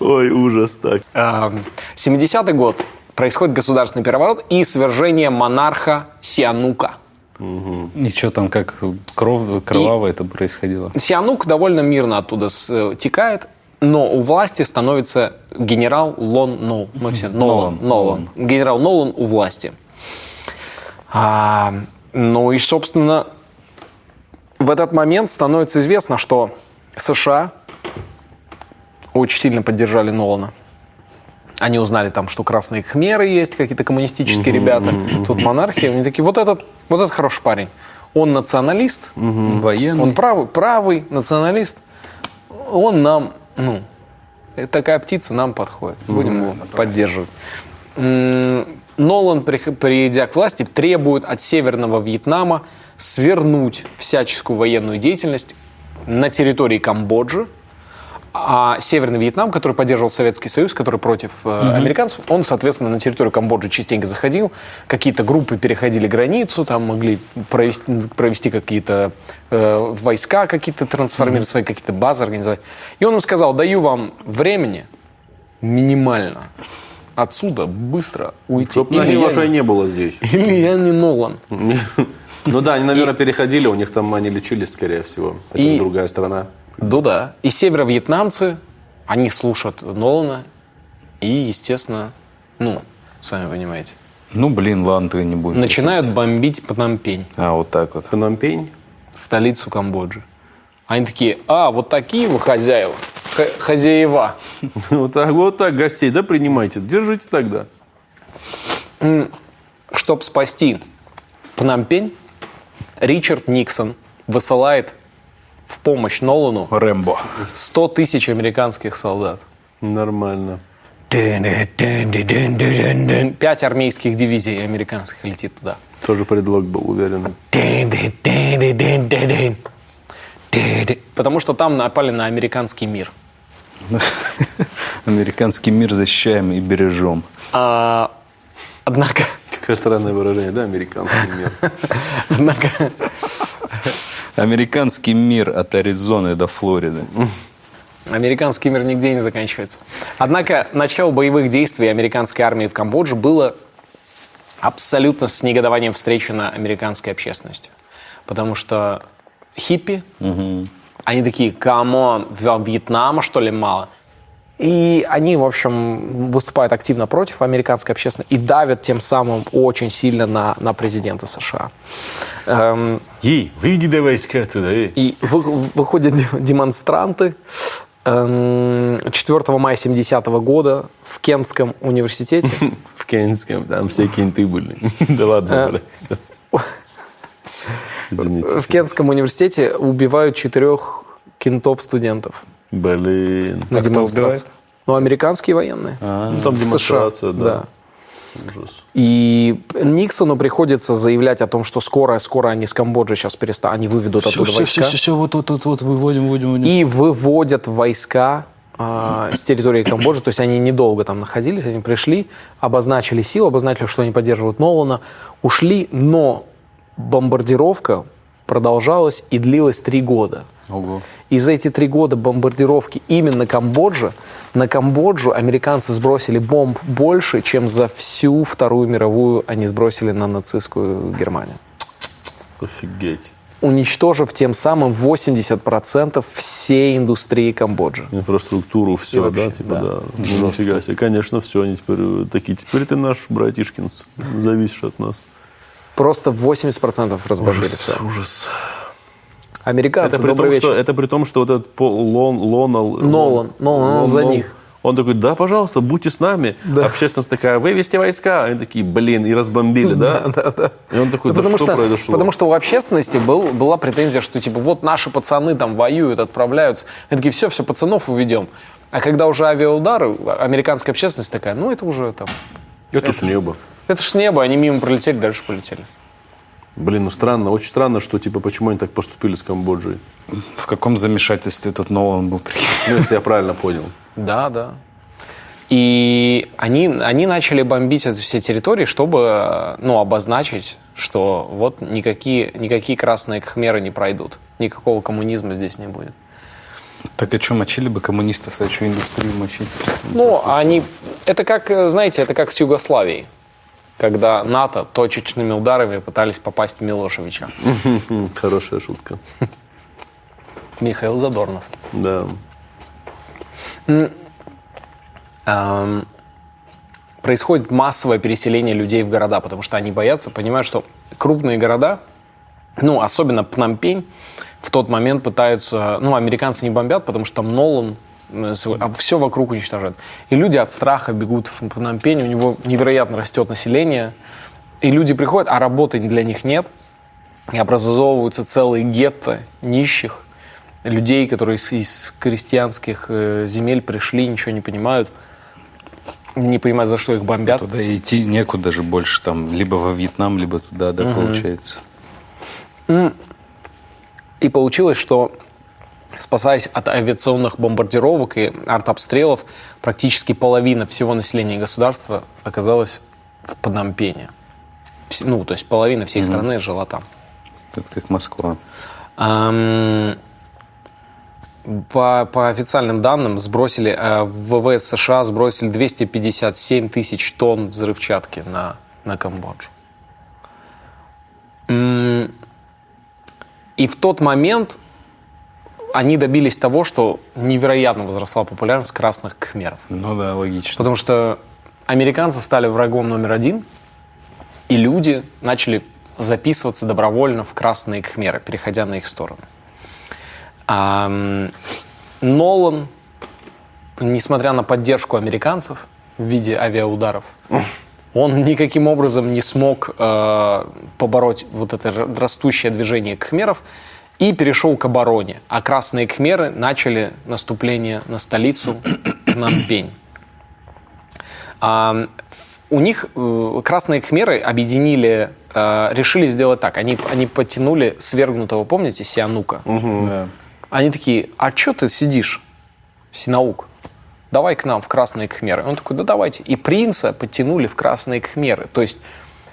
Ой, ужас так. Эм, 70-й год. Происходит государственный переворот и свержение монарха Сианука. И что там, как кров, кроваво это происходило? Сианук довольно мирно оттуда текает, но у власти становится генерал Лон Ноу. Мы все Нолан. Нолан, Нолан. Генерал Нолан у власти. А, ну и, собственно, в этот момент становится известно, что США очень сильно поддержали Нолана. Они узнали там, что красные хмеры есть, какие-то коммунистические ребята. Тут монархия. Они такие, вот этот, вот этот хороший парень. Он националист, Военный. он правый, правый националист. Он нам, ну, э, такая птица нам подходит. Будем его поддерживать. Нолан, придя к власти, требует от Северного Вьетнама свернуть всяческую военную деятельность на территории Камбоджи, а Северный Вьетнам, который поддерживал Советский Союз, который против э, американцев, он, соответственно, на территорию Камбоджи частенько заходил. Какие-то группы переходили границу, там могли провести, провести какие-то э, войска, какие-то трансформировать, свои какие-то базы организовать. И он им сказал, даю вам времени минимально отсюда быстро уйти. Чтоб Или я не- было здесь. или я не Нолан. Ну да, они, наверное, переходили, у них там они лечились, скорее всего. Это другая страна. Ну да. И северо-вьетнамцы, они слушают Нолана и, естественно, ну, сами понимаете, Ну, блин, ладно, ты не будем. начинают бомбить Пномпень, А, вот так вот. Пномпень. столицу Камбоджи. Они такие, а, вот такие вы хозяева, х- хозяева. Вот так, вот так гостей, да, принимайте. Держите тогда. Чтобы спасти Пномпень, Ричард Никсон высылает в помощь Нолану Рэмбо. 100 тысяч американских солдат. Нормально. Пять армейских дивизий американских летит туда. Тоже предлог был уверен. Потому что там напали на американский мир. Американский мир защищаем и бережем. А, однако, Какое странное выражение, да, американский мир. однако, Американский мир от Аризоны до Флориды. американский мир нигде не заканчивается. Однако, начало боевых действий американской армии в Камбодже было абсолютно с негодованием встречено американской общественностью. Потому что хиппи, они такие, come on, Вьетнама, что ли, мало? И они, в общем, выступают активно против американской общественности и давят тем самым очень сильно на, на президента США. Эм, Ей, выведи войска туда, эй. и вы- выходят де- демонстранты. Эм, 4 мая 70 года в Кентском университете В Кенском там все кенты были. Да ладно. Извините. в Кентском университете убивают четырех кентов-студентов Блин. на демонстрации. Ну, американские военные. Ну, там В США, демонстрация, да. Ужас. И Никсону приходится заявлять о том, что скоро, скоро они с Камбоджи сейчас перестанут, они выведут Все, оттуда все, войска. все, все, все, вот, вот, вот, вот, выводим, выводим, выводим. И выводят войска а, с территории Камбоджи. То есть они недолго там находились, они пришли, обозначили силу, обозначили, что они поддерживают Нолана, ушли, но бомбардировка продолжалась и длилась три года. Ого. И за эти три года бомбардировки именно Камбоджа, на Камбоджу американцы сбросили бомб больше, чем за всю Вторую мировую они сбросили на нацистскую Германию. Офигеть. Уничтожив тем самым 80% всей индустрии Камбоджи. Инфраструктуру, все, вообще, да, типа, да. да. Ну, нифига себе. Конечно, все, они теперь такие. Теперь ты наш братишкинс, зависишь от нас. Просто 80% разбомбили все. Ужас. Американцы, Это при, добрый том, вечер. что, это при том, что вот этот Пол, Лон, Лонал... Нолан, Нолан, он за них. Он такой, да, пожалуйста, будьте с нами. Общественность такая, вывести войска. Они такие, блин, и разбомбили, да? Да, да, И он такой, да потому, что, что, произошло? потому что у общественности был, была претензия, что типа вот наши пацаны там воюют, отправляются. Они такие, все, все, пацанов уведем. А когда уже авиаудары, американская общественность такая, ну это уже там, Это с неба. это ж небо, они мимо пролетели, дальше полетели. Блин, ну странно, очень странно, что, типа, почему они так поступили с Камбоджей. В каком замешательстве этот Нолан был, прикинь? Ну, если я правильно понял. Да, да. И они, они начали бомбить эти все территории, чтобы ну, обозначить, что вот никакие, никакие красные кхмеры не пройдут. Никакого коммунизма здесь не будет. Так а что, мочили бы коммунистов, а что индустрию мочить? Ну, они... Это как, знаете, это как с Югославией. Когда НАТО точечными ударами пытались попасть в Милошевича. Хорошая шутка. Михаил Задорнов. Да. Происходит массовое переселение людей в города, потому что они боятся, понимают, что крупные города, ну, особенно Пномпень, в тот момент пытаются, ну, американцы не бомбят, потому что там Нолан, а все вокруг уничтожают. И люди от страха бегут в Пномпень, у него невероятно растет население, и люди приходят, а работы для них нет, и образовываются целые гетто нищих, людей, которые из, из крестьянских э, земель пришли, ничего не понимают, не понимают, за что их бомбят. Туда идти некуда же больше, там, либо во Вьетнам, либо туда, да, получается. И получилось, что спасаясь от авиационных бомбардировок и артобстрелов, практически половина всего населения государства оказалась в Пномпене. Вс- Ну, то есть половина всей страны жила там. Это как Москва. Ам, По, по официальным данным сбросили, э, ВВС США сбросили 257 тысяч тонн взрывчатки на, на Камбоджу. М, И в тот момент они добились того, что невероятно возросла популярность красных кхмеров. Ну да, логично. Потому что американцы стали врагом номер один, и люди начали записываться добровольно в красные кхмеры, переходя на их сторону. А, Нолан, несмотря на поддержку американцев в виде авиаударов, он никаким образом не смог э, побороть вот это растущее движение кхмеров и перешел к обороне. А красные кхмеры начали наступление на столицу Пномпень. А, у них э, красные кхмеры объединили, э, решили сделать так. Они, они подтянули свергнутого, помните, Сианука? Да. Они такие, а что ты сидишь, Синаук? Давай к нам в красные кхмеры. Он такой, да давайте. И принца подтянули в красные кхмеры. То есть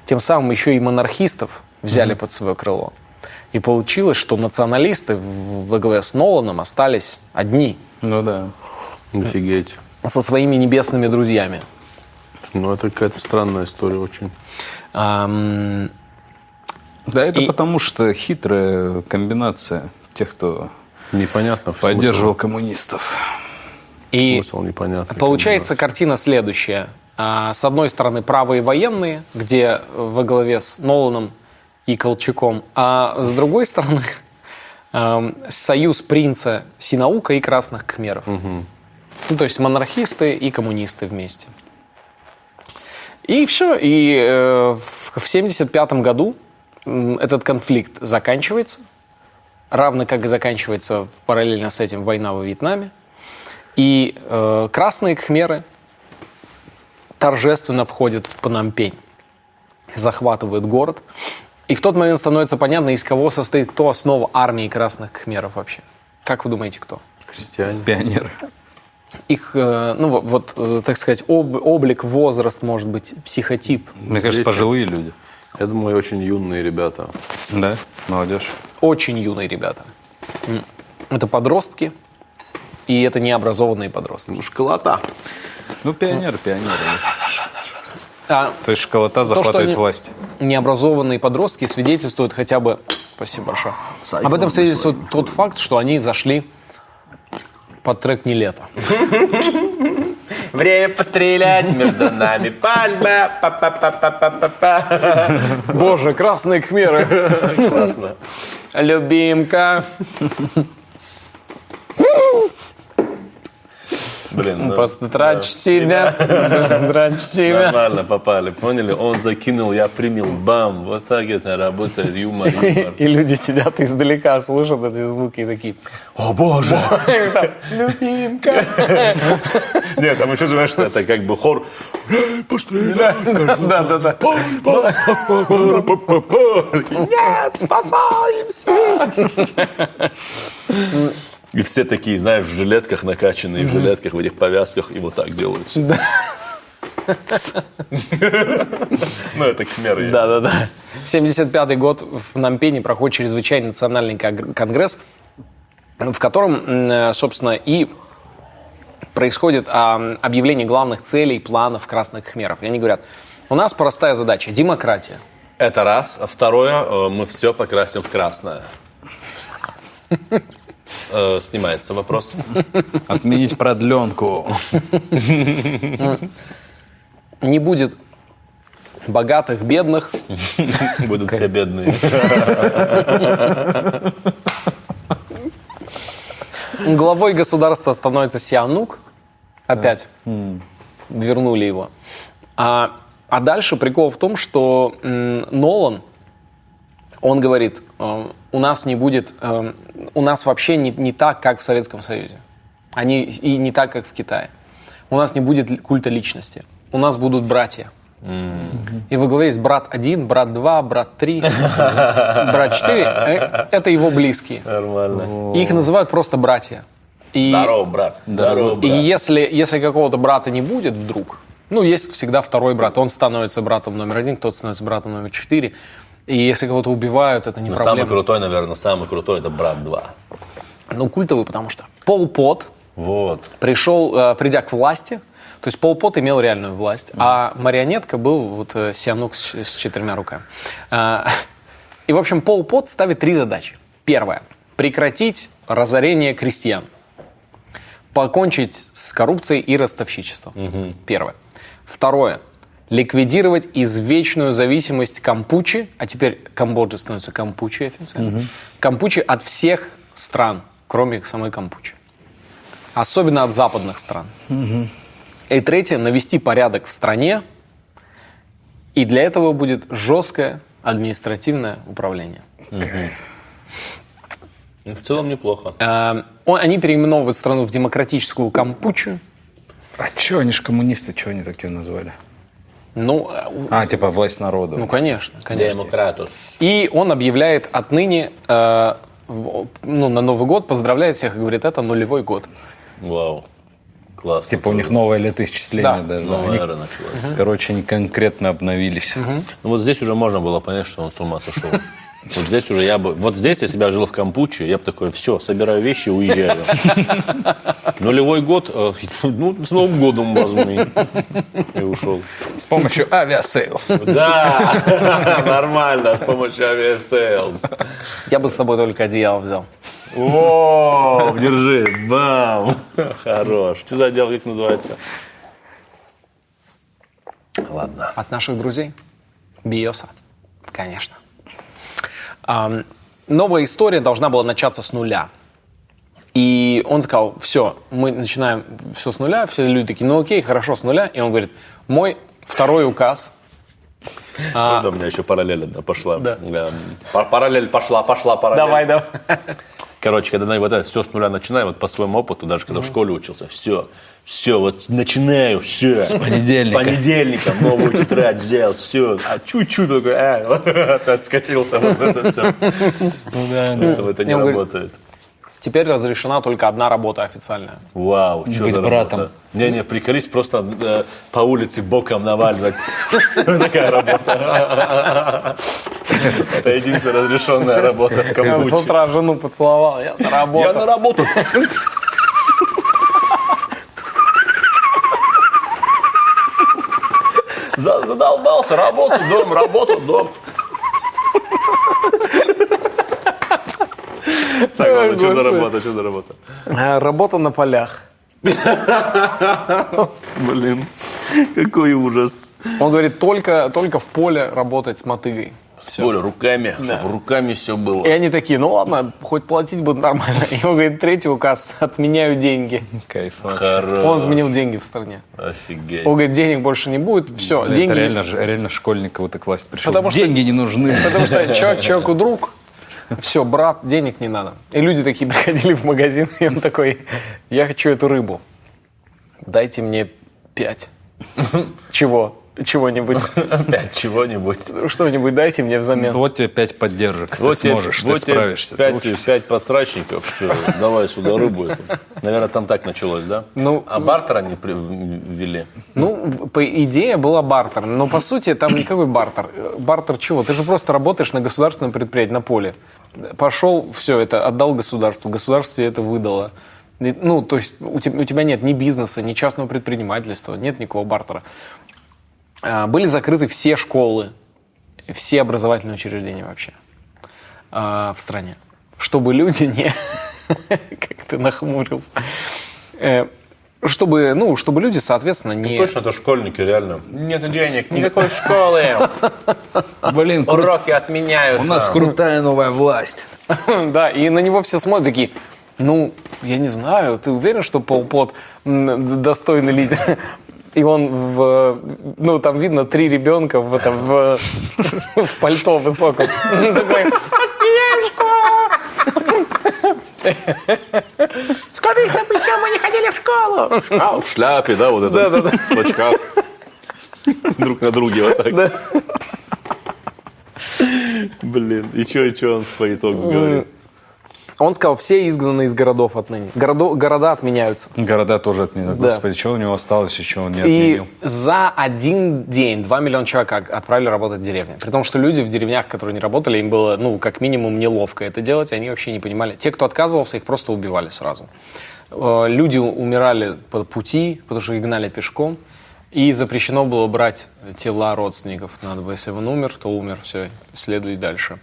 тем самым еще и монархистов взяли под свое крыло. И получилось, что националисты в- во главе с Ноланом остались одни Ну да. Офигеть. со своими небесными друзьями. Ну, это какая-то странная история очень. Ам, Да, это И- потому что хитрая комбинация тех, кто Непонятно. поддерживал коммунистов. И Смысл, непонятный. Получается картина следующая. А, С одной стороны, правые военные, где во главе с Ноланом и Колчаком, а с другой стороны, эм, союз принца Синаука и красных кхмеров. Ну, то есть монархисты и коммунисты вместе. И все. И э, в 1975 году этот конфликт заканчивается, равно как и заканчивается параллельно с этим война во Вьетнаме. И э, красные кхмеры торжественно входят в Пномпень, захватывают город. И в тот момент становится понятно, из кого состоит, кто основа армии красных кхмеров вообще. Как вы думаете, кто? Крестьяне. Пионеры. Их, э, ну вот, э, так сказать, об- облик, возраст, может быть, психотип. Мне кажется, Дети. пожилые люди. Я думаю, очень юные ребята. Да, молодежь. Очень юные ребята. Это подростки, и это необразованные подростки. Ну, школота. Ну, пионеры, пионеры. А То есть школота захватывает они- власть. необразованные подростки свидетельствуют хотя бы... Спасибо большое. С Об этом свидетельствует тот факт, что они зашли под трек «Не лето». Время пострелять между нами. Пальма. Па-па-па-па-па-па. Боже, красные кхмеры. Классно. Любимка. Блин, ну, Просто трачь себя. Просто трачь себя. Нормально попали, поняли? Он закинул, я принял, бам. Вот так это работает, юмор, юмор. И люди сидят издалека, слушают эти звуки и такие, О, боже! любимка. Нет, там еще знаешь, это как бы хор. Да-да-да. Нет, спасаемся! И все такие, знаешь, в жилетках накачанные, в жилетках, в этих повязках, и вот так делают. Ну, это кхмеры. Да-да-да. В 75 год в Пномпене проходит чрезвычайный национальный кон- конгресс, в котором, э, собственно, и происходит а, объявление главных целей, планов красных хмеров. И они говорят, у нас простая задача – демократия. Это раз. А второе, э, мы все покрасим в красное. Э, Снимается вопрос. Отменить продленку. Не будет богатых, бедных. Будут все бедные. Главой государства становится Сианук. Опять вернули его. А, а дальше прикол в том, что Нолан, Он говорит, э, у нас не будет, э, у нас вообще не, не так, как в Советском Союзе. Они и не так, как в Китае. У нас не будет культа личности. У нас будут братья. И во главе есть брат один, брат два, брат три, брат четыре. Э, Это его близкие. Нормально. И их называют просто братья. И, Здорово, брат. Здорово, и брат. если, если какого-то брата не будет вдруг, ну, есть всегда второй брат. Он становится братом номер один, кто-то становится братом номер четыре. И если кого-то убивают, это не Ну, самый проблема. крутой, наверное, самый крутой это брат 2. Ну, культовый, потому что Пол Пот Вот. пришел, э, придя к власти, то есть Пол Пот имел реальную власть, а марионетка был вот э, Сианук с, с четырьмя руками. А, И, в общем, Пол Пот ставит три задачи. Первое. Прекратить разорение крестьян. Покончить с коррупцией и ростовщичеством. Первое. Второе. Ликвидировать извечную зависимость Кампучи, а теперь Камбоджа становится Кампучи официально, Кампучи от всех стран, кроме самой Кампучи. Особенно от западных стран. И третье, навести порядок в стране, и для этого будет жесткое административное управление. В целом неплохо. Э, он- Они переименовывают страну в демократическую Кампучу. А чё, они же коммунисты, чего они такие назвали? Ну, А, типа власть народа. ну конечно, конечно. Демократус. И он объявляет отныне, э, ну, на Новый год, поздравляет всех и говорит, это нулевой год. Вау. Классно. Типа у них новое летоисчисление Да. даже. Новая Они- эра началась. Короче, они конкретно обновились. Ну вот здесь уже можно было понять, что он с ума сошел. Вот здесь уже я бы... Вот здесь, если бы я жил в Кампуче, я бы такой, все, собираю вещи и уезжаю. Нулевой год, э, ну, с Новым годом возьми. И ушел. С помощью Aviasales. Да, нормально, с помощью Aviasales. Я бы с собой только одеяло взял. О, держи, бам. Хорош. Что за отдел, как называется? Ладно. От наших друзей? Биоса. Конечно. Новая история должна была начаться с нуля. И он сказал, все, мы начинаем все с нуля. Все люди такие, ну окей, хорошо, с нуля. И он говорит, мой второй указ. Можно у меня еще параллель одна пошла? Да. Па- Параллель пошла, пошла параллель. Давай, давай. Короче, когда на- вот это все с нуля начинаю, вот по своему опыту, даже когда в школе учился, все, все, вот начинаю, все. С понедельника. С понедельника новую тетрадь взял, все. А чуть-чуть такой, а, вот опять скатился, вот это все. Ну да, это не работает. Теперь разрешена только одна работа официальная. Вау, что Быть за братом. работа? Не-не, приколись просто э, по улице боком наваливать. Такая работа. Это единственная разрешенная работа в Я с Камбуче. утра жену поцеловал, я на работу. Я на работу. За- Задолбался, работу, дом, работу, дом. Так, ладно, что за работа, что за работа? Э, Работа на полях. Блин, какой ужас. Он говорит, только, только в поле работать с мотыгой. Более руками, Да. чтобы руками все было. И они такие, ну ладно, хоть платить будут нормально. И он говорит, третий указ, отменяю деньги. Кайф. Хорош. Он отменил деньги в стране. Офигеть. Он говорит, денег больше не будет, все, Это деньги. реально, же- реально школьник вот к власти пришел. Потому что- Деньги не нужны. Потому что чё- человеку друг, все, брат, денег не надо. И люди такие приходили в магазин, и он такой, я хочу эту рыбу. Дайте мне пять. Чего? Чего-нибудь. Опять чего-нибудь. Что-нибудь дайте мне взамен. Вот тебе пять поддержек. Вот ты сможешь, вот ты справишься. Пять, пять подсрачников. Что, давай сюда рыбу эту. Наверное, там так началось, да? Ну, а бартер они ввели. Ну, по идее была бартер, но по сути там никакой бартер. Бартер чего? Ты же просто работаешь на государственном предприятии, на поле. Пошел, все это отдал государству, государство тебе это выдало. Ну, то есть у тебя, у тебя нет ни бизнеса, ни частного предпринимательства, нет никакого бартера. А, Были закрыты все школы, все образовательные учреждения вообще а, в стране, чтобы люди не... Как ты нахмурился. Э, Чтобы, ну, чтобы люди, соответственно, не... Точно это школьники, реально. Нет денег, никакой школы. Блин, Уроки отменяются. у нас крутая новая власть. Да, и на него все смотрят такие, ну, я не знаю, ты уверен, что Пол Пот достойный лидер? И он в... Ну, там видно три ребенка в этом, в, в пальто высоком. Такой, Сколько там еще мы не ходили в школу? А, в шляпе, да, вот это. В очках. Друг на друге вот так. Блин, и что, и что он по итогу говорит? Он сказал, все изгнаны из городов отныне. Городо- города отменяются. Города тоже отменили. Да. Господи, что у него осталось еще, он не И отменил? за один день 2 миллиона человек от- отправили работать в деревне. При том, что люди в деревнях, которые не работали, им было, ну, как минимум, неловко это делать, и они вообще не понимали. Те, кто отказывался, их просто убивали сразу. Э, Люди умирали по пути, потому что их гнали пешком. И запрещено было брать тела родственников. Надо было, если он умер, то умер, все, следуй дальше.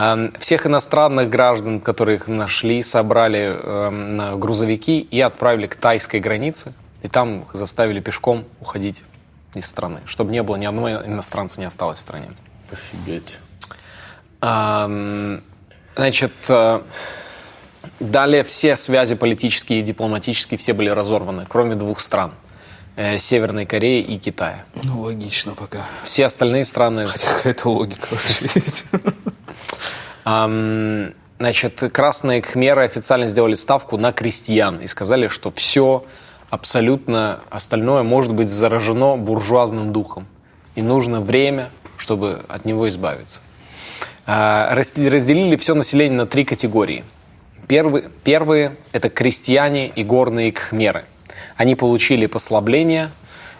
Эм, Всех иностранных граждан, которых нашли, собрали эм, на грузовики и отправили к тайской границе. И там их заставили пешком уходить из страны, чтобы не было ни одного иностранца не осталось в стране. Офигеть. Эм, Значит, э, далее все связи политические и дипломатические все были разорваны, кроме двух стран. Э, Северной Кореи и Китая. Ну, логично пока. Все остальные страны Хотя какая-то логика вообще есть. Значит, красные кхмеры официально сделали ставку на крестьян и сказали, что все абсолютно остальное может быть заражено буржуазным духом. И нужно время, чтобы от него избавиться. А, Разделили все население на три категории. Первые, первые – это крестьяне и горные кхмеры. Они получили послабление,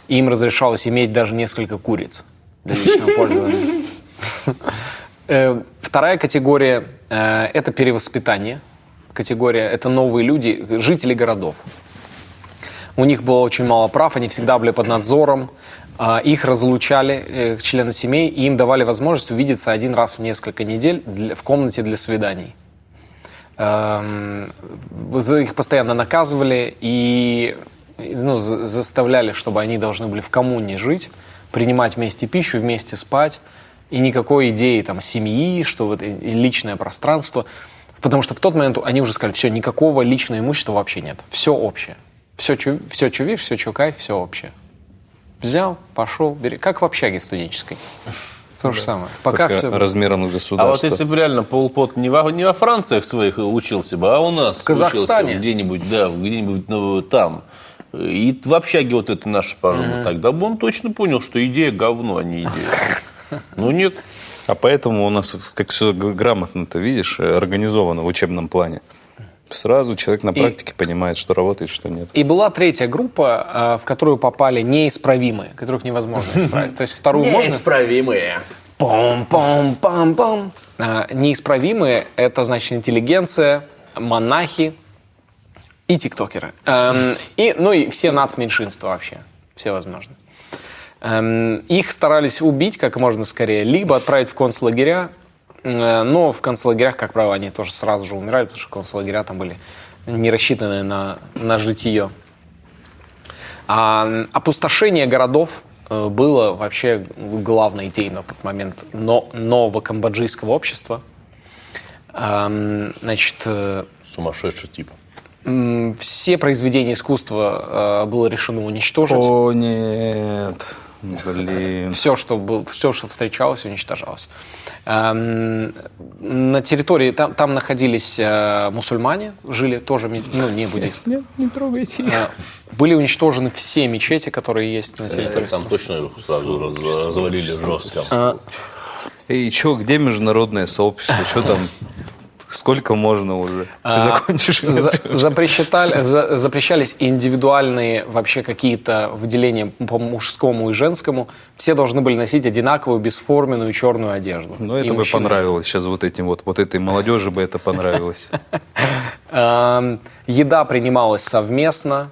и им разрешалось иметь даже несколько куриц для личного пользования. Э, Вторая категория э, – это перевоспитание. Категория – это новые люди, жители городов. У них было очень мало прав, они всегда были под надзором. А, Их разлучали, э, члены семей, и им давали возможность увидеться один раз в несколько недель в комнате для свиданий. Эм, Их постоянно наказывали и ну, за- заставляли, чтобы они должны были в коммуне жить, принимать вместе пищу, вместе спать. И никакой идеи там, семьи, что вот личное пространство. Потому что в тот момент они уже сказали, все, никакого личного имущества вообще нет. Все общее. Все, что все, что видишь, все, что кайф, все общее. Взял, пошел, бери. Как в общаге студенческой. То же самое. Пока Только все... размером с А вот государства. если бы реально Пол Пот не во, не во Франциях своих учился бы, а у нас В Казахстане. учился где-нибудь, да, где-нибудь ну, там, и в общаге вот это наше, пожалуй, тогда бы он точно понял, что идея говно, а не идея. Ну нет. А поэтому у нас, как все грамотно ты видишь, э, организовано в учебном плане. Сразу человек на практике понимает, что работает, что нет. И была третья группа, э, в которую попали неисправимые, которых невозможно исправить. То есть вторую можно... Неисправимые. Пом-пом-пам-пам. А, Неисправимые – это, значит, интеллигенция, монахи и тиктокеры. Эм, И, ну и все нацменьшинства вообще, все возможно. Эм, Их старались убить как можно скорее, либо отправить в концлагеря, э, но в концлагерях, как правило, они тоже сразу же умирали, потому что концлагеря там были не рассчитаны на, на житие. А опустошение городов э, было вообще главной идеей на тот момент но, нового камбоджийского общества. Ам, Значит, э, Сумасшедший тип. Все произведения искусства э, было решено уничтожить. О, нет. Блин. Все, что, был, все, что встречалось, уничтожалось. Эм, на территории, там, там находились э, мусульмане, жили тоже, ну, не буддисты. Нет, не трогайте. были уничтожены все мечети, которые есть на территории. Там точно их сразу раз- развалили жестко. И что, где международное сообщество? Что там? Сколько можно уже? Ты закончишь? За- запрещали- за- запрещались индивидуальные вообще какие-то выделения по мужскому и женскому. Все должны были носить одинаковую бесформенную черную одежду. Ну, И это бы мужчины. понравилось сейчас вот этим вот, вот этой молодежи бы это понравилось. Еда принималась совместно.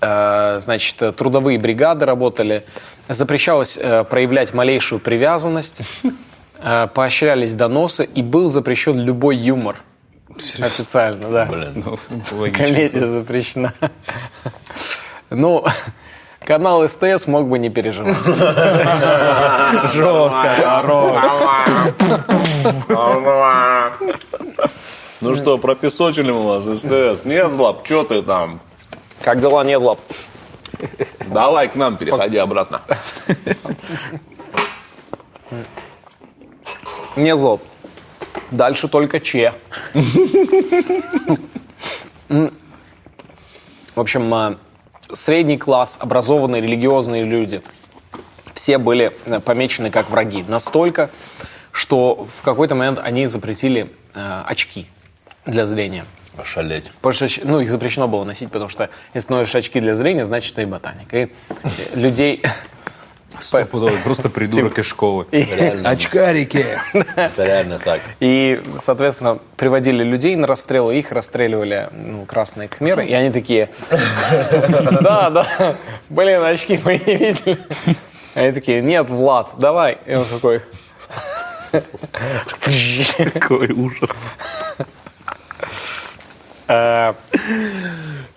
Э, Значит, трудовые бригады работали. Запрещалось э, проявлять малейшую привязанность. Э, Поощрялись доносы. И был запрещен любой юмор. Официально, да. Ну, логично. Комедия запрещена. Ну, канал СТС мог бы не переживать. Жестко, Ну что, пропесочили мы вас, СТС? Нет, Злап, что ты там? Как дела, нет, лап? Давай к нам, переходи обратно. Не зло. Дальше только Че. В общем, а, средний класс, образованные религиозные люди, все были э, помечены как враги. Настолько, что в какой-то момент они запретили э, очки для зрения. Ошалеть. Потому что, ну, их запрещено было носить, потому что если носишь очки для зрения, значит, ты ботаник. И э, людей... Стопудовый, просто придурок из школы. Очкарики! Это реально так. И, соответственно, приводили людей на расстрел, их расстреливали ну, красные кхмеры, и они такие, да, да, блин, очки мы не видели. Они такие, нет, Влад, давай. И он такой, Какой ужас.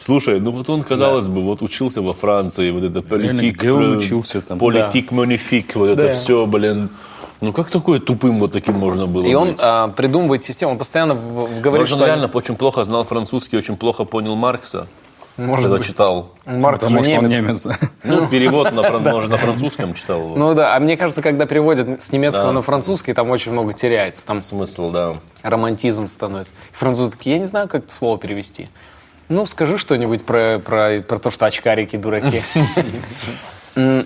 «Э, Слушай, ну вот он, казалось бы, вот учился во Франции, вот это Реально, политик, где он э, учился там? политик монифик, вот это Да. все, блин. Ну как такое тупым вот таким можно было И он быть? а, придумывает систему, он постоянно говорит, Может, он что реально очень плохо знал французский, очень плохо понял Маркса, Может когда быть. читал. Маркс Потому что он немец. немец. Ну, перевод, на, может, на французском читал его. Ну да, а мне кажется, когда переводят с немецкого Да. на французский, там очень много теряется. Там Смысл, да. романтизм становится. И французы такие, я не знаю, как это слово перевести. Ну, скажи что-нибудь про, про, про то, что очкарики дураки.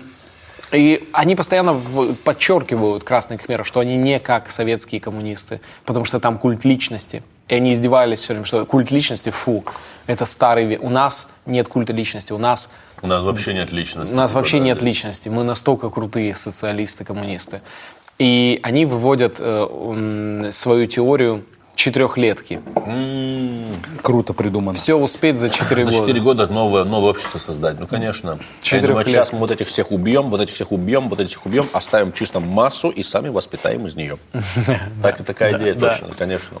И они постоянно подчеркивают красные кхмеры, что они не как советские коммунисты, потому что там культ личности. И они издевались все время, что культ личности, фу, это старый. У нас нет культа личности, у нас У нас вообще нет личности. у нас типа, вообще нет здесь. личности. Мы настолько крутые социалисты, коммунисты. И они выводят э, свою теорию четырехлетки. Круто придумано. Все успеть за четыре За года. 4 года новое, новое общество создать. Ну, конечно. Лет. сейчас мы вот этих всех убьем, вот этих всех убьем, вот этих убьем, оставим чисто массу и сами воспитаем из нее. Так и такая идея, точно, конечно.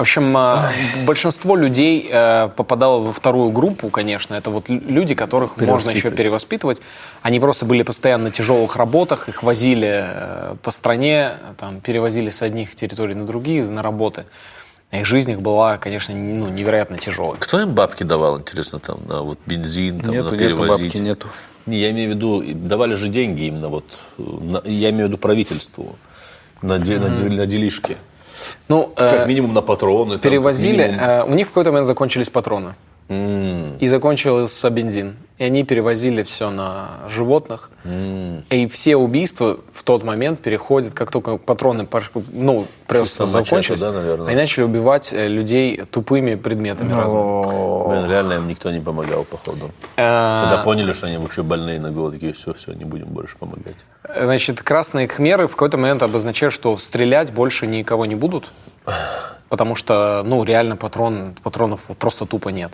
В общем, а, большинство людей э, попадало во вторую группу, конечно. Это вот лю- люди, которых можно еще перевоспитывать. Они просто были постоянно на тяжелых работах, их возили э, по стране, там, перевозили с одних территорий на другие на работы. Их жизнь их была, конечно, ну, невероятно тяжелой. Кто им бабки давал, интересно, там, на вот бензин, там, Нету, на нету, перевозить? бабки нету. Не, я имею в виду, давали же деньги именно вот, э, на- я имею в виду правительству, на, де- на де- на делишки. Ну, э, Как минимум на патроны. там, перевозили, минимум- э, у них в какой-то момент закончились патроны. И закончился бензин. И они перевозили все на животных. И все убийства в тот момент переходят, как только патроны ну, просто закончились, да, наверное? они начали убивать э, людей тупыми предметами разными. Блин, реально им никто не помогал, походу. Э, Когда поняли, что они вообще больные на голову, такие, все, все, не будем больше помогать. Значит, красные кхмеры в какой-то момент обозначают, что стрелять больше никого не будут, потому что, ну, реально патрон, патронов просто тупо нет.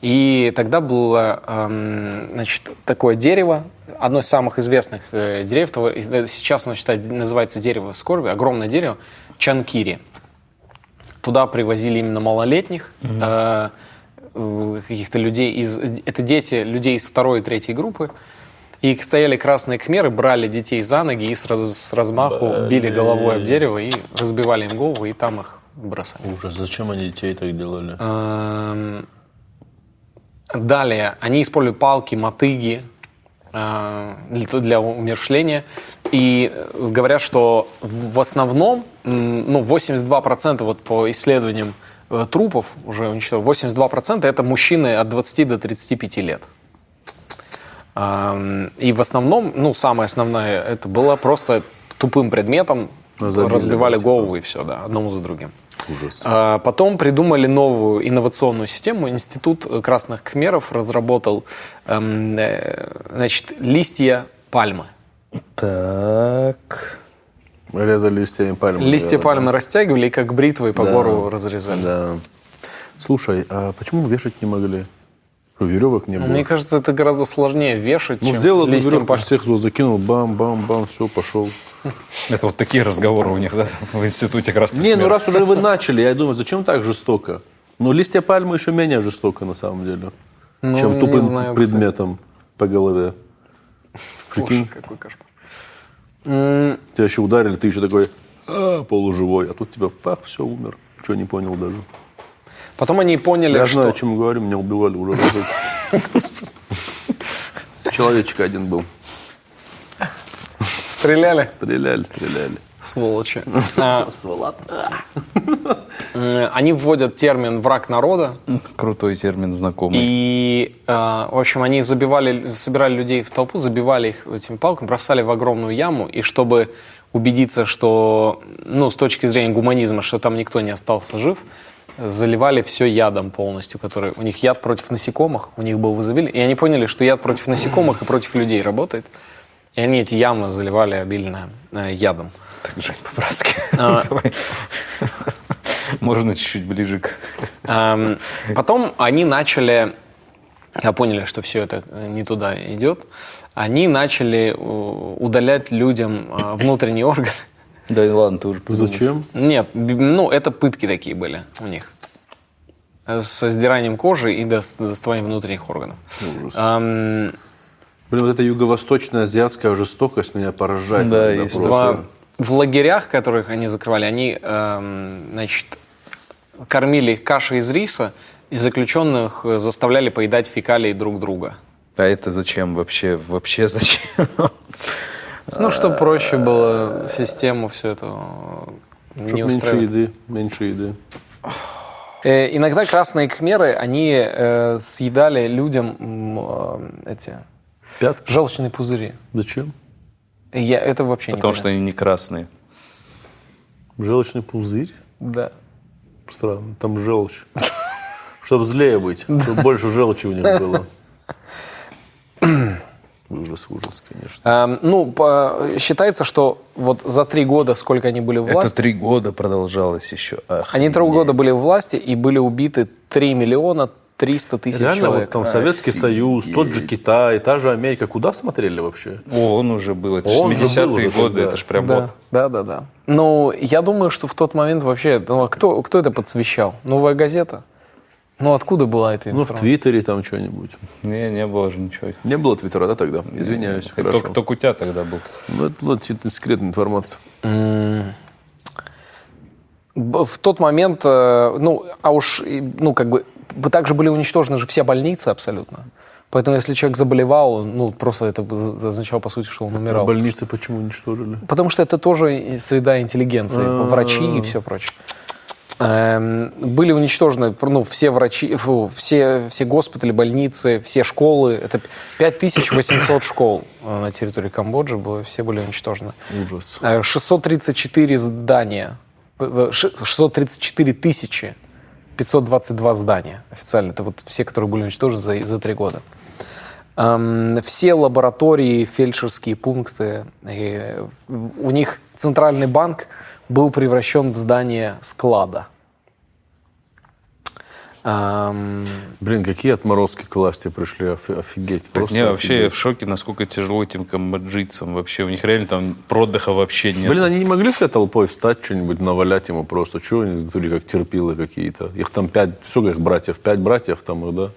И тогда было, эм, значит, такое дерево, одно из самых известных э, деревьев, того- э, сейчас оно считается, называется дерево скорби, огромное дерево, Чанкири. Туда привозили именно малолетних, э, каких-то людей из... Это дети людей из второй и третьей группы. И стояли красные кхмеры, брали детей за ноги и с, раз- с размаху били головой об дерево и разбивали им голову, и там их бросали. Ужас, зачем они детей так делали? Далее, они используют палки, мотыги э, для, умершления. И говорят, что в основном, ну, 82% вот по исследованиям э, трупов, уже уничтожено, 82% это мужчины от 20 до 35 лет. И в основном, ну, самое основное, это было просто тупым предметом, Забили, разбивали типа. голову и все, да, одному за другим. Ужас. А, Потом придумали новую инновационную систему. Институт красных кхмеров разработал эм, э, значит, листья пальмы. Так. Резали листьями пальмы. Листья пальмы растягивали и как бритвой по Да. гору разрезали. Да. Слушай, а почему вешать не могли? Веревок не было? Мне кажется, это гораздо сложнее вешать, ну, чем сделал одну листьям веревку, пальмы. всех закинул, бам-бам-бам, все, пошел. Это вот такие разговоры у них, да, в институте красных Не, ну раз уже вы начали, я думаю, зачем так жестоко? Ну, листья пальмы еще менее жестоко, на самом деле, Ну, чем тупым знаю, предметом по голове. Прикинь, Боже, какой кошмар. Тебя еще ударили, ты еще такой «А, полуживой, а тут тебя, пах, все, умер. Ничего не понял даже. Потом они поняли, Я что... знаю, о чем мы говорим, меня убивали уже. Человечек один был. Стреляли? Стреляли, стреляли. Сволочи. А, э, Они вводят термин «враг народа», Крутой термин, знакомый. И, э, в общем, они забивали, собирали людей в толпу, забивали их этими палками, бросали в огромную яму, и чтобы убедиться, что, ну, с точки зрения гуманизма, что там никто не остался жив, заливали все ядом полностью, который у них яд против насекомых, у них был вызовили, и они поняли, что яд против насекомых и против людей работает, и они эти ямы заливали обильно э, ядом. Так, Жень, по-братски. А. Можно чуть-чуть ближе к... Эм, Потом они начали, я поняли, что все это э, не туда идет, они начали удалять людям э, внутренние органы. Да и ладно, ты уже подумал. Зачем? Нет, ну это пытки такие были у них. Э, Со сдиранием кожи и дос- доставанием внутренних органов. Эм, Блин, вот эта юго-восточная азиатская жестокость меня поражает. Да, иногда есть просто. в, лагерях, которых они закрывали, они, эм, значит, кормили их кашей из риса, и заключенных э, заставляли поедать фекалии друг друга. А это зачем вообще? Вообще зачем? Ну, чтобы проще было систему все это э, не меньше еды, меньше еды. Э, иногда красные кхмеры, они э, съедали людям э, эти Пятки? желчные пузыри. Зачем? Я это вообще Потому не что они не красные. Желчный пузырь? Да. Странно, там желчь. Чтобы злее быть, чтобы больше желчи у них было. Ужас, ужас, конечно. Эм, ну, по- считается, что вот за три года, сколько они были в Это власти, три года продолжалось еще. они три года были в власти и были убиты 3 миллиона 300 тысяч Реально, человек. вот там Советский Союз, тот же Китай, та же Америка, куда смотрели вообще? О, он уже был. Это Он же был 70-е уже годы. тогда. Это ж прям Да, вот. да, да, да. Ну, я думаю, что в тот момент вообще, ну, а кто, кто это подсвещал? Новая газета? Ну, откуда была эта Ну, в информация? Твиттере там что-нибудь. Не, не было же ничего. Не было Твиттера, да, тогда? Извиняюсь, хорошо. Только, только у тебя тогда был. Ну, это чисто секретная информация. Б- В тот момент, э, ну, а уж, ну, как бы, также были уничтожены же все больницы абсолютно. Поэтому, если человек заболевал, ну, просто это означало, по сути, что он А умирал. больницы почему уничтожили? Потому что это тоже среда интеллигенции, врачи и все прочее. Эм, Были уничтожены ну, все врачи, фу, все, все госпитали, больницы, все школы. Это 5800 школ э, на территории Камбоджи, было, все были уничтожены. Ужас. Э, 634 здания, э, ш- 634 тысячи 522 здания официально. Это вот все, которые были уничтожены за, за три года. Эм, Все лаборатории, фельдшерские пункты, и у них центральный банк был превращен в здание склада. Эм, Блин, какие отморозки к власти пришли, офи- офигеть. Так просто не, вообще я офигеть. в шоке, насколько тяжело этим камбоджийцам. Вообще у них реально там продыха вообще нет. Блин, они не могли всей толпой встать, что-нибудь навалять ему просто? Чего они были как терпилы какие-то? Их там пять, сколько их братьев? Пять братьев там, да?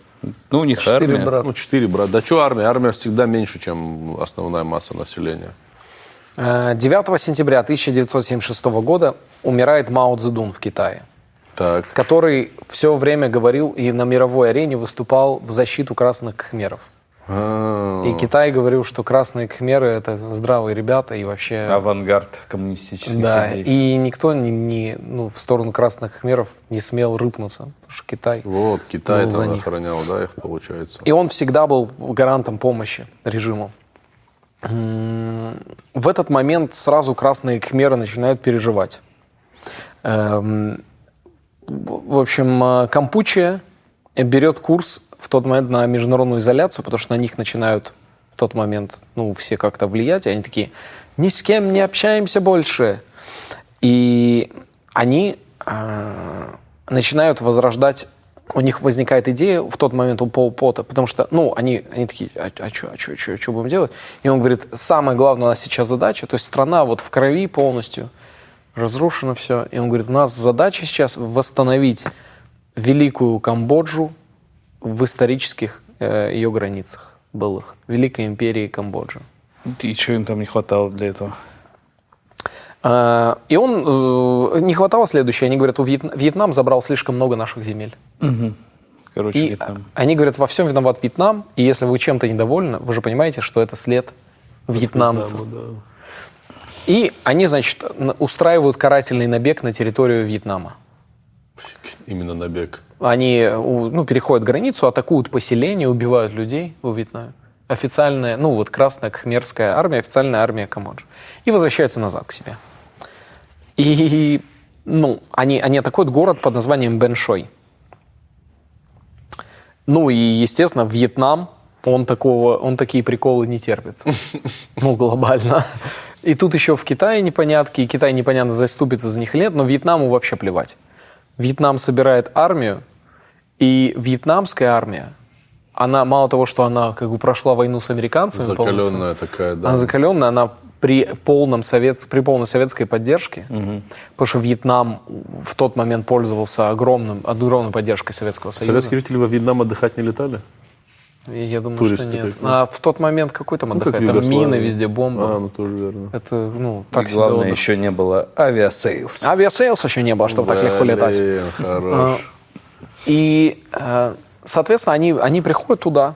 ну, у них армия. Ну, четыре брата. Да что армия? Армия всегда меньше, чем основная масса населения. э, 9 сентября 1976 года умирает Мао Цзэдун в Китае. Так. который все время говорил и на мировой арене выступал в защиту красных кхмеров. А, И Китай говорил, что красные кхмеры это здравые ребята и вообще... Авангард коммунистических да, идей. и никто не, не- ну, в сторону красных кхмеров не смел рыпнуться, потому что Китай... Вот, Китай Ну, за них. охранял, да, их получается. И он всегда был гарантом помощи режиму. В этот момент сразу красные кхмеры начинают переживать. Эм, В общем, э, Кампучия берет курс в тот момент на международную изоляцию, потому что на них начинают в тот момент, ну, все как-то влиять, и они такие, ни с кем не общаемся больше. И они э, начинают возрождать, у них возникает идея в тот момент у Пол Пота, потому что, ну, они, они такие, а, а что, а что, что, что будем делать? И он говорит, самая главная у нас сейчас задача, то есть страна вот в крови полностью, разрушено все. И он говорит, у нас задача сейчас восстановить великую Камбоджу в исторических э, ее границах былых, Великой империи Камбоджи. И что им там не хватало для этого? А, И он, э, не хватало следующее, они говорят, у Вьет- Вьетнам забрал слишком много наших земель. Короче, И Вьетнам. они говорят, во всем виноват Вьетнам, и если вы чем-то недовольны, вы же понимаете, что это след вьетнамцев. И они, значит, устраивают карательный набег на территорию Вьетнама. Именно набег. Они ну, переходят границу, атакуют поселения, убивают людей во Вьетнаме. Официальная, ну вот Красная Кхмерская армия, официальная армия Камбоджи. И возвращаются назад к себе. И ну, они, они атакуют город под названием Беншой. Ну и, естественно, Вьетнам, он, такого, он такие приколы не терпит. Ну, глобально. И тут еще в Китае непонятки, и Китай непонятно заступится за них или нет, но Вьетнаму вообще плевать. Вьетнам собирает армию, и вьетнамская армия, она мало того, что она как бы прошла войну с американцами, Закаленная такая, да. она закаленная, она при, полном совет, при полной советской поддержке, потому что Вьетнам в тот момент пользовался огромным, огромной поддержкой Советского Союза. Советские жители во Вьетнам отдыхать не летали? И Я думаю, туристы что нет. как, ну. А в тот момент какой там Ну, как отдыхает? в там мины везде, бомба. А, ну тоже верно. Это, ну, И так себе главное, отдых. еще не было Aviasales. Aviasales еще не было, чтобы так легко летать. Блин, хорош. И, э, соответственно, они, они приходят туда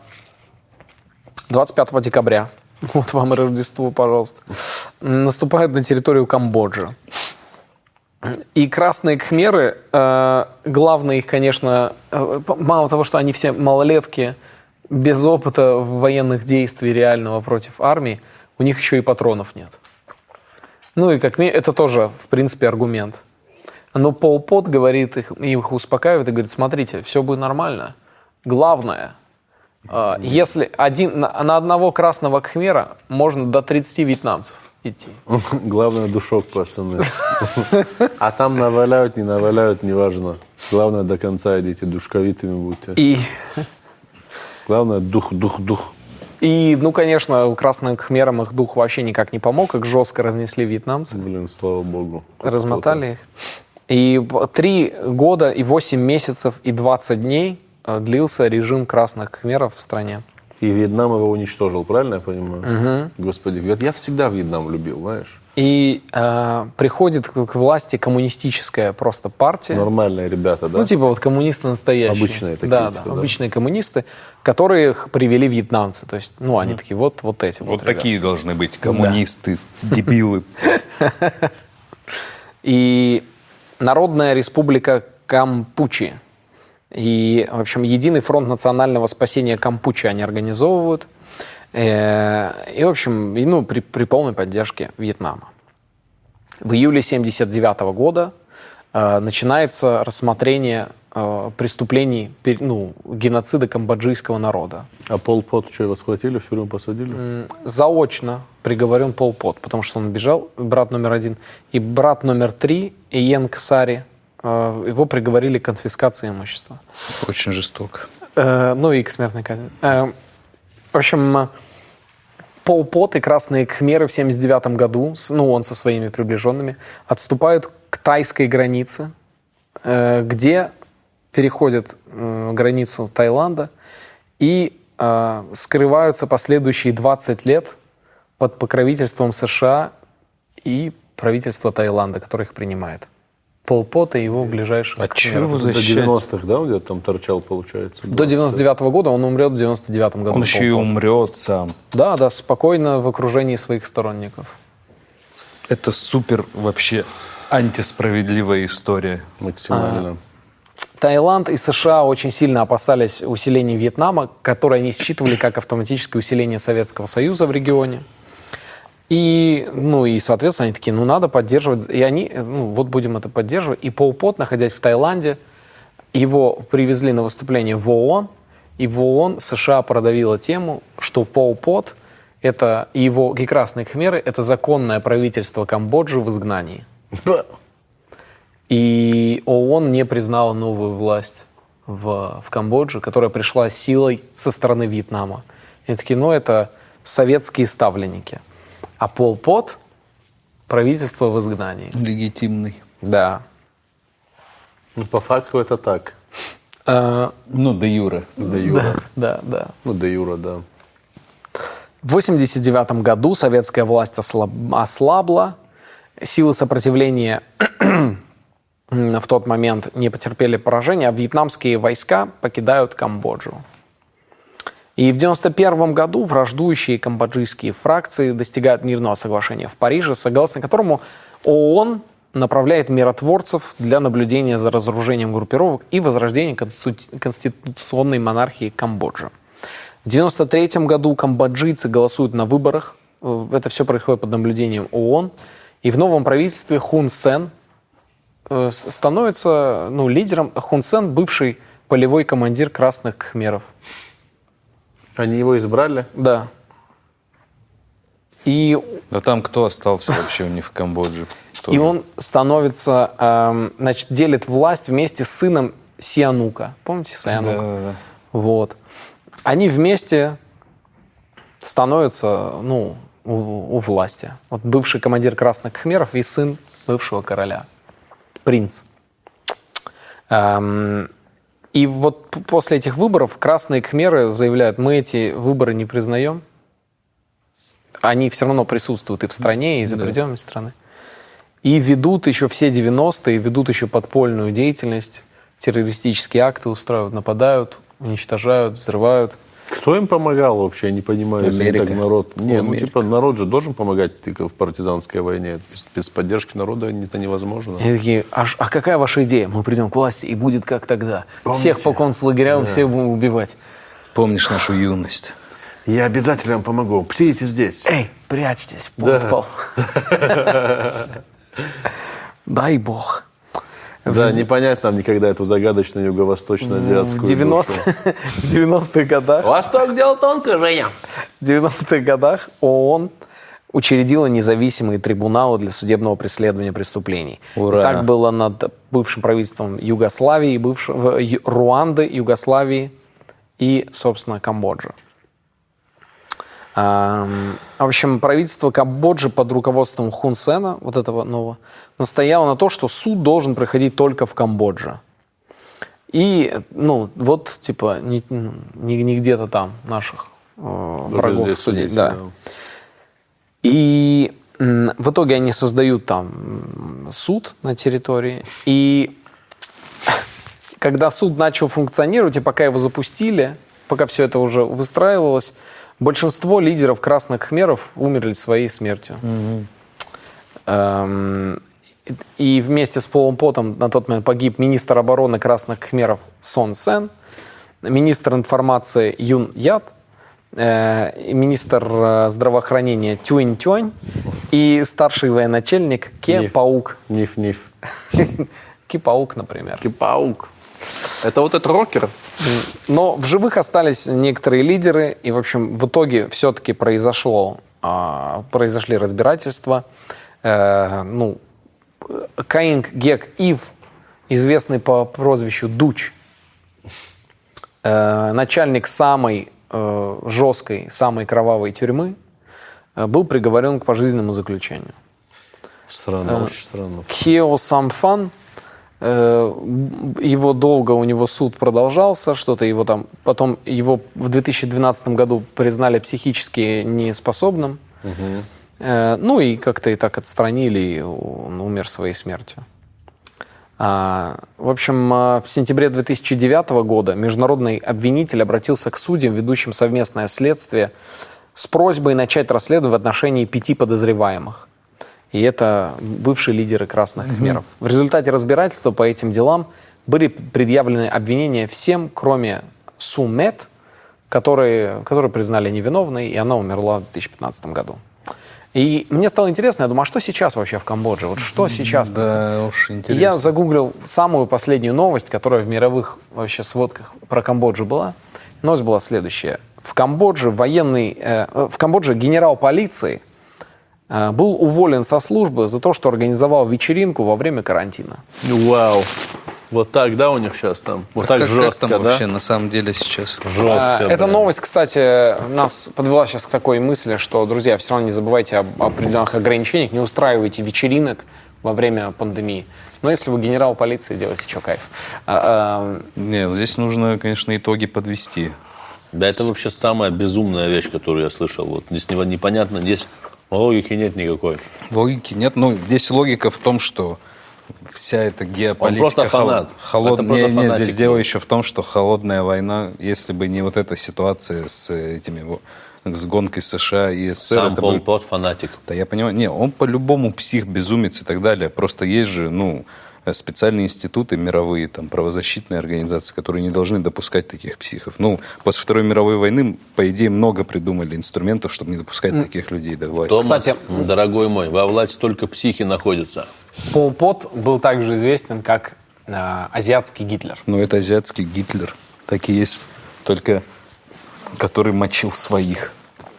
25 декабря. Вот вам и Рождество, пожалуйста. Наступают на территорию Камбоджи. И красные кхмеры, э, главное их, конечно, э, мало того, что они все малолетки, без опыта военных действий реального против армии, у них еще и патронов нет. Ну и как ми- это тоже, в принципе, аргумент. Но Пол Пот говорит, их, их успокаивает и говорит, смотрите, все будет нормально. Главное, э, если один, на, на одного красного кхмера можно до 30 вьетнамцев идти. Главное, душок, пацаны. А там наваляют, не наваляют, неважно. Главное, до конца идите, душковитыми будьте. И, Главное, дух, дух, дух. и, ну, конечно, красным кхмерам их дух вообще никак не помог, их жестко разнесли вьетнамцы, Блин, слава богу. размотали их. И три года и восемь месяцев и 20 дней э, длился режим красных кхмеров в стране. И Вьетнам его уничтожил, правильно я понимаю? Господи, говорят, я всегда Вьетнам любил, знаешь. И э, приходит к, власти коммунистическая просто партия. Нормальные ребята, да? Ну, типа вот коммунисты настоящие. Обычные такие, Да, типа, да, да. обычные коммунисты, которых привели вьетнамцы. То есть, ну, они такие, вот, вот эти вот. Вот ребята. такие должны быть коммунисты, дебилы. И Народная республика Кампучи. И, в общем, Единый фронт национального спасения Кампучи они организовывают. Э, И, в общем, и, ну, при, при полной поддержке Вьетнама. В июле 79 года э, начинается рассмотрение э, преступлений, пер- ну, геноцида камбоджийского народа. А Пол Пот что, его схватили, в тюрьму посадили? Заочно приговорен Пол Пот, потому что он бежал, брат номер один. И брат номер три, Иен Ксари, его приговорили к конфискации имущества. Очень жестоко. Э, ну и к смертной казни. Э, в общем, Пол Пот и Красные Кхмеры в 79 году, ну он со своими приближенными, отступают к тайской границе, э, где переходят границу Таиланда и скрываются последующие 20 лет под покровительством США и правительства Таиланда, которое их принимает. Пол Пот и его ближайших А чего его До защищать? 90-х, да, он где-то там торчал, получается? До 99 года он умрет в 99 году. Он еще и умрет сам. Да, да, спокойно в окружении своих сторонников. Это супер вообще антисправедливая история. Максимально. Таиланд и США очень сильно опасались усиления Вьетнама, которое они считывали как автоматическое усиление Советского Союза в регионе. И, ну, и, соответственно, они такие, ну, надо поддерживать. И они, ну, вот будем это поддерживать. И Пол Пот, находясь в Таиланде, его привезли на выступление в ООН, и в ООН США продавила тему, что Пол Пот это, его и Красные Khmerы – это законное правительство Камбоджи в изгнании. И ООН не признала новую власть в, в Камбодже, которая пришла силой со стороны Вьетнама. И такие, ну, это советские ставленники. А Пол Пот – правительство в изгнании. Легитимный. Да. Ну, по факту это так. Э, Ну, до Юры. До Юра. да, да. Ну, до Юра, да. В 1989 году советская власть ослаб- ослабла, силы сопротивления в тот момент не потерпели поражения, а вьетнамские войска покидают Камбоджу. И в 1991 году враждующие камбоджийские фракции достигают мирного соглашения в Париже, согласно которому ООН направляет миротворцев для наблюдения за разоружением группировок и возрождением конститу- конституционной монархии Камбоджи. В 1993 году камбоджийцы голосуют на выборах. Э, Это все происходит под наблюдением ООН. И в новом правительстве Хун Сен э, становится ну, лидером. Хун Сен – бывший полевой командир красных кхмеров. Они его избрали? Да. И, Да там кто остался вообще у них в Камбодже? и он становится, эм, значит, делит власть вместе с сыном Сианука. Помните Сианука? Да-да-да. Вот. Они вместе становятся, ну, у, у власти. Вот бывший командир красных кхмеров и сын бывшего короля. Принц. Эм, и вот после этих выборов красные кхмеры заявляют, мы эти выборы не признаем. Они все равно присутствуют и в стране, и за пределами страны. И ведут еще все 90-е, ведут еще подпольную деятельность, террористические акты устраивают, нападают, уничтожают, взрывают. Кто им помогал вообще? Я не понимаю. если Америка. так народ... Не, ну Америка. типа народ же должен помогать только в партизанской войне. Без, без поддержки народа это невозможно. И такие, а, а какая ваша идея? Мы придем к власти, и будет как тогда. Всех по концлагерям, всех будем убивать. Помнишь нашу юность? Я обязательно вам помогу. Сидите здесь. Эй, прячьтесь, подпол. Дай бог. Да, не понять нам никогда эту загадочную юго-восточно-азиатскую В 90 в 90-х годах Восток дело тонко, Женя. В 90-х годах ООН учредила независимые трибуналы для судебного преследования преступлений. Ура. И Так было над бывшим правительством Югославии, бывшего, Руанды, Югославии и, собственно, Камбоджи. В общем, правительство Камбоджи под руководством Хун Сена, вот этого нового, настояло на то, что суд должен проходить только в Камбодже. И, ну, вот, типа, не, не- не где-то там наших э, врагов судить. да. да. И в итоге они создают там суд на территории. И когда суд начал функционировать, и пока его запустили, пока все это уже выстраивалось, большинство лидеров красных хмеров умерли своей смертью. Эм, И вместе с Полом Потом на тот момент погиб министр обороны красных хмеров Сон Сен, министр информации Юн Ят, э, министр э, здравоохранения Тюнь Тюнь и старший военачальник Ке Ниф. Паук. Ниф-ниф. Ки Паук, например. Паук. Это вот этот рокер? Но в живых остались некоторые лидеры, и, в общем, в итоге все-таки произошло, а, произошли разбирательства. Э, ну, Каинг Гек Ив, известный по прозвищу Дуч, э, начальник самой э, жесткой, самой кровавой тюрьмы, был приговорен к пожизненному заключению. Странно, очень странно. Кео Самфан, его долго, у него суд продолжался, что-то его там, потом его в 2012 году признали психически неспособным, Э, ну и как-то и так отстранили, и он умер своей смертью. А, в общем, а, в сентябре 2009 года международный обвинитель обратился к судьям, ведущим совместное следствие, с просьбой начать расследование в отношении пяти подозреваемых. И это бывшие лидеры красных хмеров. В результате разбирательства по этим делам были предъявлены обвинения всем, кроме Сумет, которые, которые признали невиновной, и она умерла в 2015 году. И мне стало интересно, я думаю, а что сейчас вообще в Камбодже? Вот что сейчас? Да уж, интересно. Я загуглил самую последнюю новость, которая в мировых вообще сводках про Камбоджу была. Новость была следующая. В Камбодже военный, э, э, в Камбодже генерал полиции был уволен со службы за то, что организовал вечеринку во время карантина. Вау. Вот так, да, у них сейчас там? Вот так как, как жестко, там да? вообще на самом деле сейчас? Жестко, А, Эта новость, кстати, нас подвела сейчас к такой мысли, что, друзья, все равно не забывайте об определенных ограничениях, не устраивайте вечеринок во время пандемии. Но если вы генерал полиции, делайте, что кайф. А, а, Нет, здесь нужно, конечно, итоги подвести. Да это вообще самая безумная вещь, которую я слышал. Вот здесь не- непонятно, здесь логики нет никакой. Логики нет. Ну, здесь логика в том, что вся эта геополитика... просто хол- фанат. холод- Это просто Не, не, фанатик здесь дело был. еще в том, что холодная война, если бы не вот эта ситуация с этими с гонкой США и СССР, Сам Пол бы- Пот фанатик. Да, я понимаю. Не, он по-любому псих, безумец и так далее. Просто есть же, ну, специальные институты мировые, там, правозащитные организации, которые не должны допускать таких психов. Ну, после Второй мировой войны, по идее, много придумали инструментов, чтобы не допускать таких людей до власти. Томас, Кстати- дорогой мой, во власти только психи находятся. Пол Пот был также известен как э, азиатский Гитлер. Ну, это азиатский Гитлер. Так и есть, только который мочил своих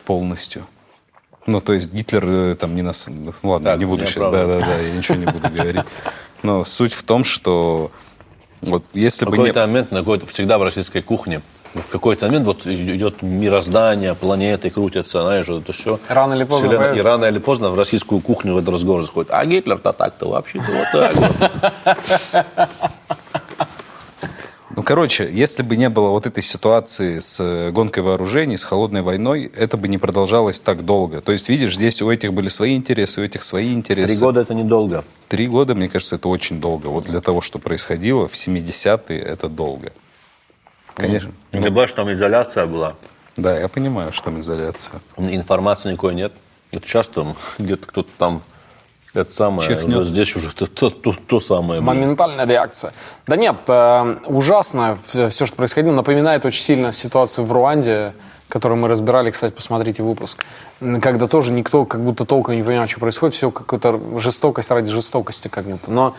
полностью. Ну, то есть Гитлер э, там не нас... ну, Ладно, Так, не буду сейчас... Да-да-да, я ничего не буду говорить. Но суть в том, что вот если В бы не... какой-то момент, на какой-то, всегда в российской кухне, в какой-то момент вот идет мироздание, планеты крутятся, знаешь, это все. Рано или поздно и появится. рано или поздно в российскую кухню этот разговор заходит. А Гитлер-то так-то вообще-то вот так вот. Ну, короче, если бы не было вот этой ситуации с э, гонкой вооружений, с холодной войной, это бы не продолжалось так долго. То есть, видишь, здесь у этих были свои интересы, у этих свои интересы. Три года это недолго. Три года, мне кажется, это очень долго. Вот для того, что происходило в 70-е, это долго. Конечно. Не забывай, что там изоляция была. Да, я понимаю, что там изоляция. Информации никакой нет. Это часто где-то кто-то там это самое, Чихнет. уже здесь уже то, то, то, то самое. блин. Моментальная реакция. Да нет, э, ужасно все, что происходило. Напоминает очень сильно ситуацию в Руанде, которую мы разбирали, кстати, посмотрите выпуск. Когда тоже никто как будто толком не понимал, что происходит. Все какая-то жестокость ради жестокости как будто. Но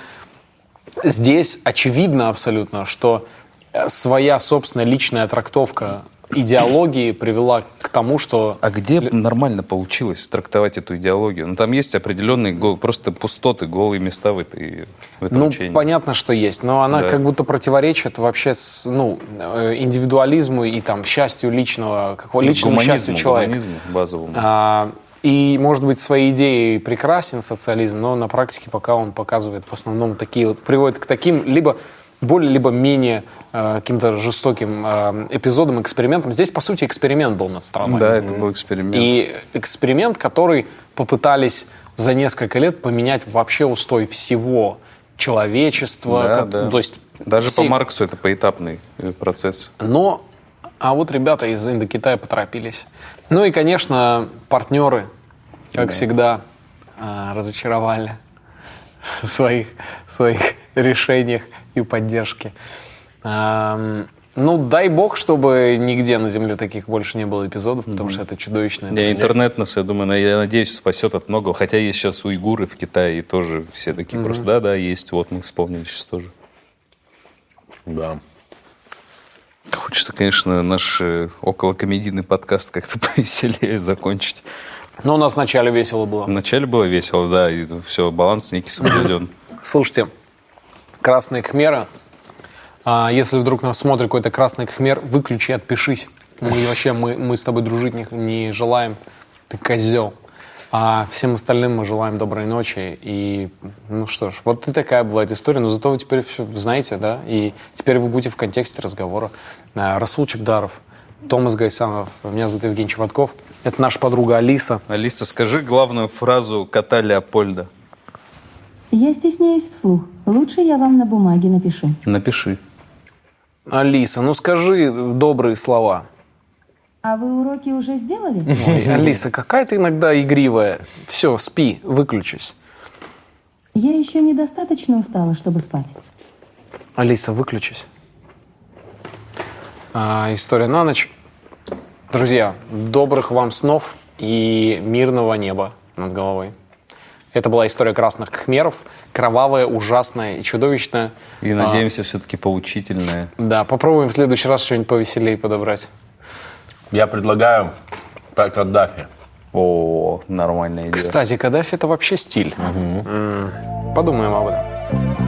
здесь очевидно абсолютно, что э, своя собственная личная трактовка идеологии привела к тому, что А где нормально получилось трактовать эту идеологию? Ну, там есть определенные гол- просто пустоты, голые места в, этой, в этом Ну, учении. понятно, что есть, но она Да. как будто противоречит вообще с, ну, э, индивидуализму и там счастью личного, какого, личному счастью человека. гуманизму базовому. А, и, может быть, своей идеей прекрасен социализм, но на практике пока он показывает в основном такие вот, приводит к таким либо более, либо менее э, каким-то жестоким э, эпизодам, экспериментам. Здесь, по сути, эксперимент был над страной. Да, это был эксперимент. И эксперимент, который попытались за несколько лет поменять вообще устой всего человечества. Да, как- да. То есть Даже все- по Марксу это поэтапный э, процесс. Но, а вот ребята из Индокитая поторопились. Ну и, конечно, партнеры, как всегда, а, разочаровали в своих, в своих решениях и поддержке. Ам, Ну, дай бог, чтобы нигде на Земле таких больше не было эпизодов, потому что это чудовищно. Не, интернет нас, я думаю, я надеюсь, спасет от многого. Хотя есть сейчас уйгуры в Китае, и тоже все такие просто, да-да, есть. Вот мы вспомнили сейчас тоже. Да. Хочется, конечно, наш э, околокомедийный подкаст как-то повеселее закончить. Но у нас вначале весело было. Вначале было весело, да, и все, баланс некий соблюден. Слушайте, красные кхмеры. А, если вдруг нас смотрит какой-то красный кхмер, выключи, отпишись. Мы вообще, мы, мы с тобой дружить не, не желаем. Ты козел. А всем остальным мы желаем доброй ночи. И, ну что ж, вот и такая бывает история. Но зато вы теперь все знаете, да? И теперь вы будете в контексте разговора. А, Расул Чебдаров, Томас Гайсанов, меня зовут Евгений Чеботков. Это наша подруга Алиса. Алиса, скажи главную фразу кота Леопольда. Я стесняюсь вслух. Лучше я вам на бумаге напишу. Напиши. Алиса, ну скажи добрые слова. А вы уроки уже сделали? Ой, Алиса, какая ты иногда игривая. Все, спи, выключись. Я еще недостаточно устала, чтобы спать. Алиса, выключись. А, история на ночь. Друзья, добрых вам снов и мирного неба над головой. Это была история красных кхмеров. Кровавая, ужасная и чудовищная. И А, надеемся, все-таки поучительное. да, попробуем в следующий раз что-нибудь повеселее подобрать. Я предлагаю про Каддафи. О, нормальная идея. Кстати, Каддафи это вообще стиль. М, Подумаем об этом.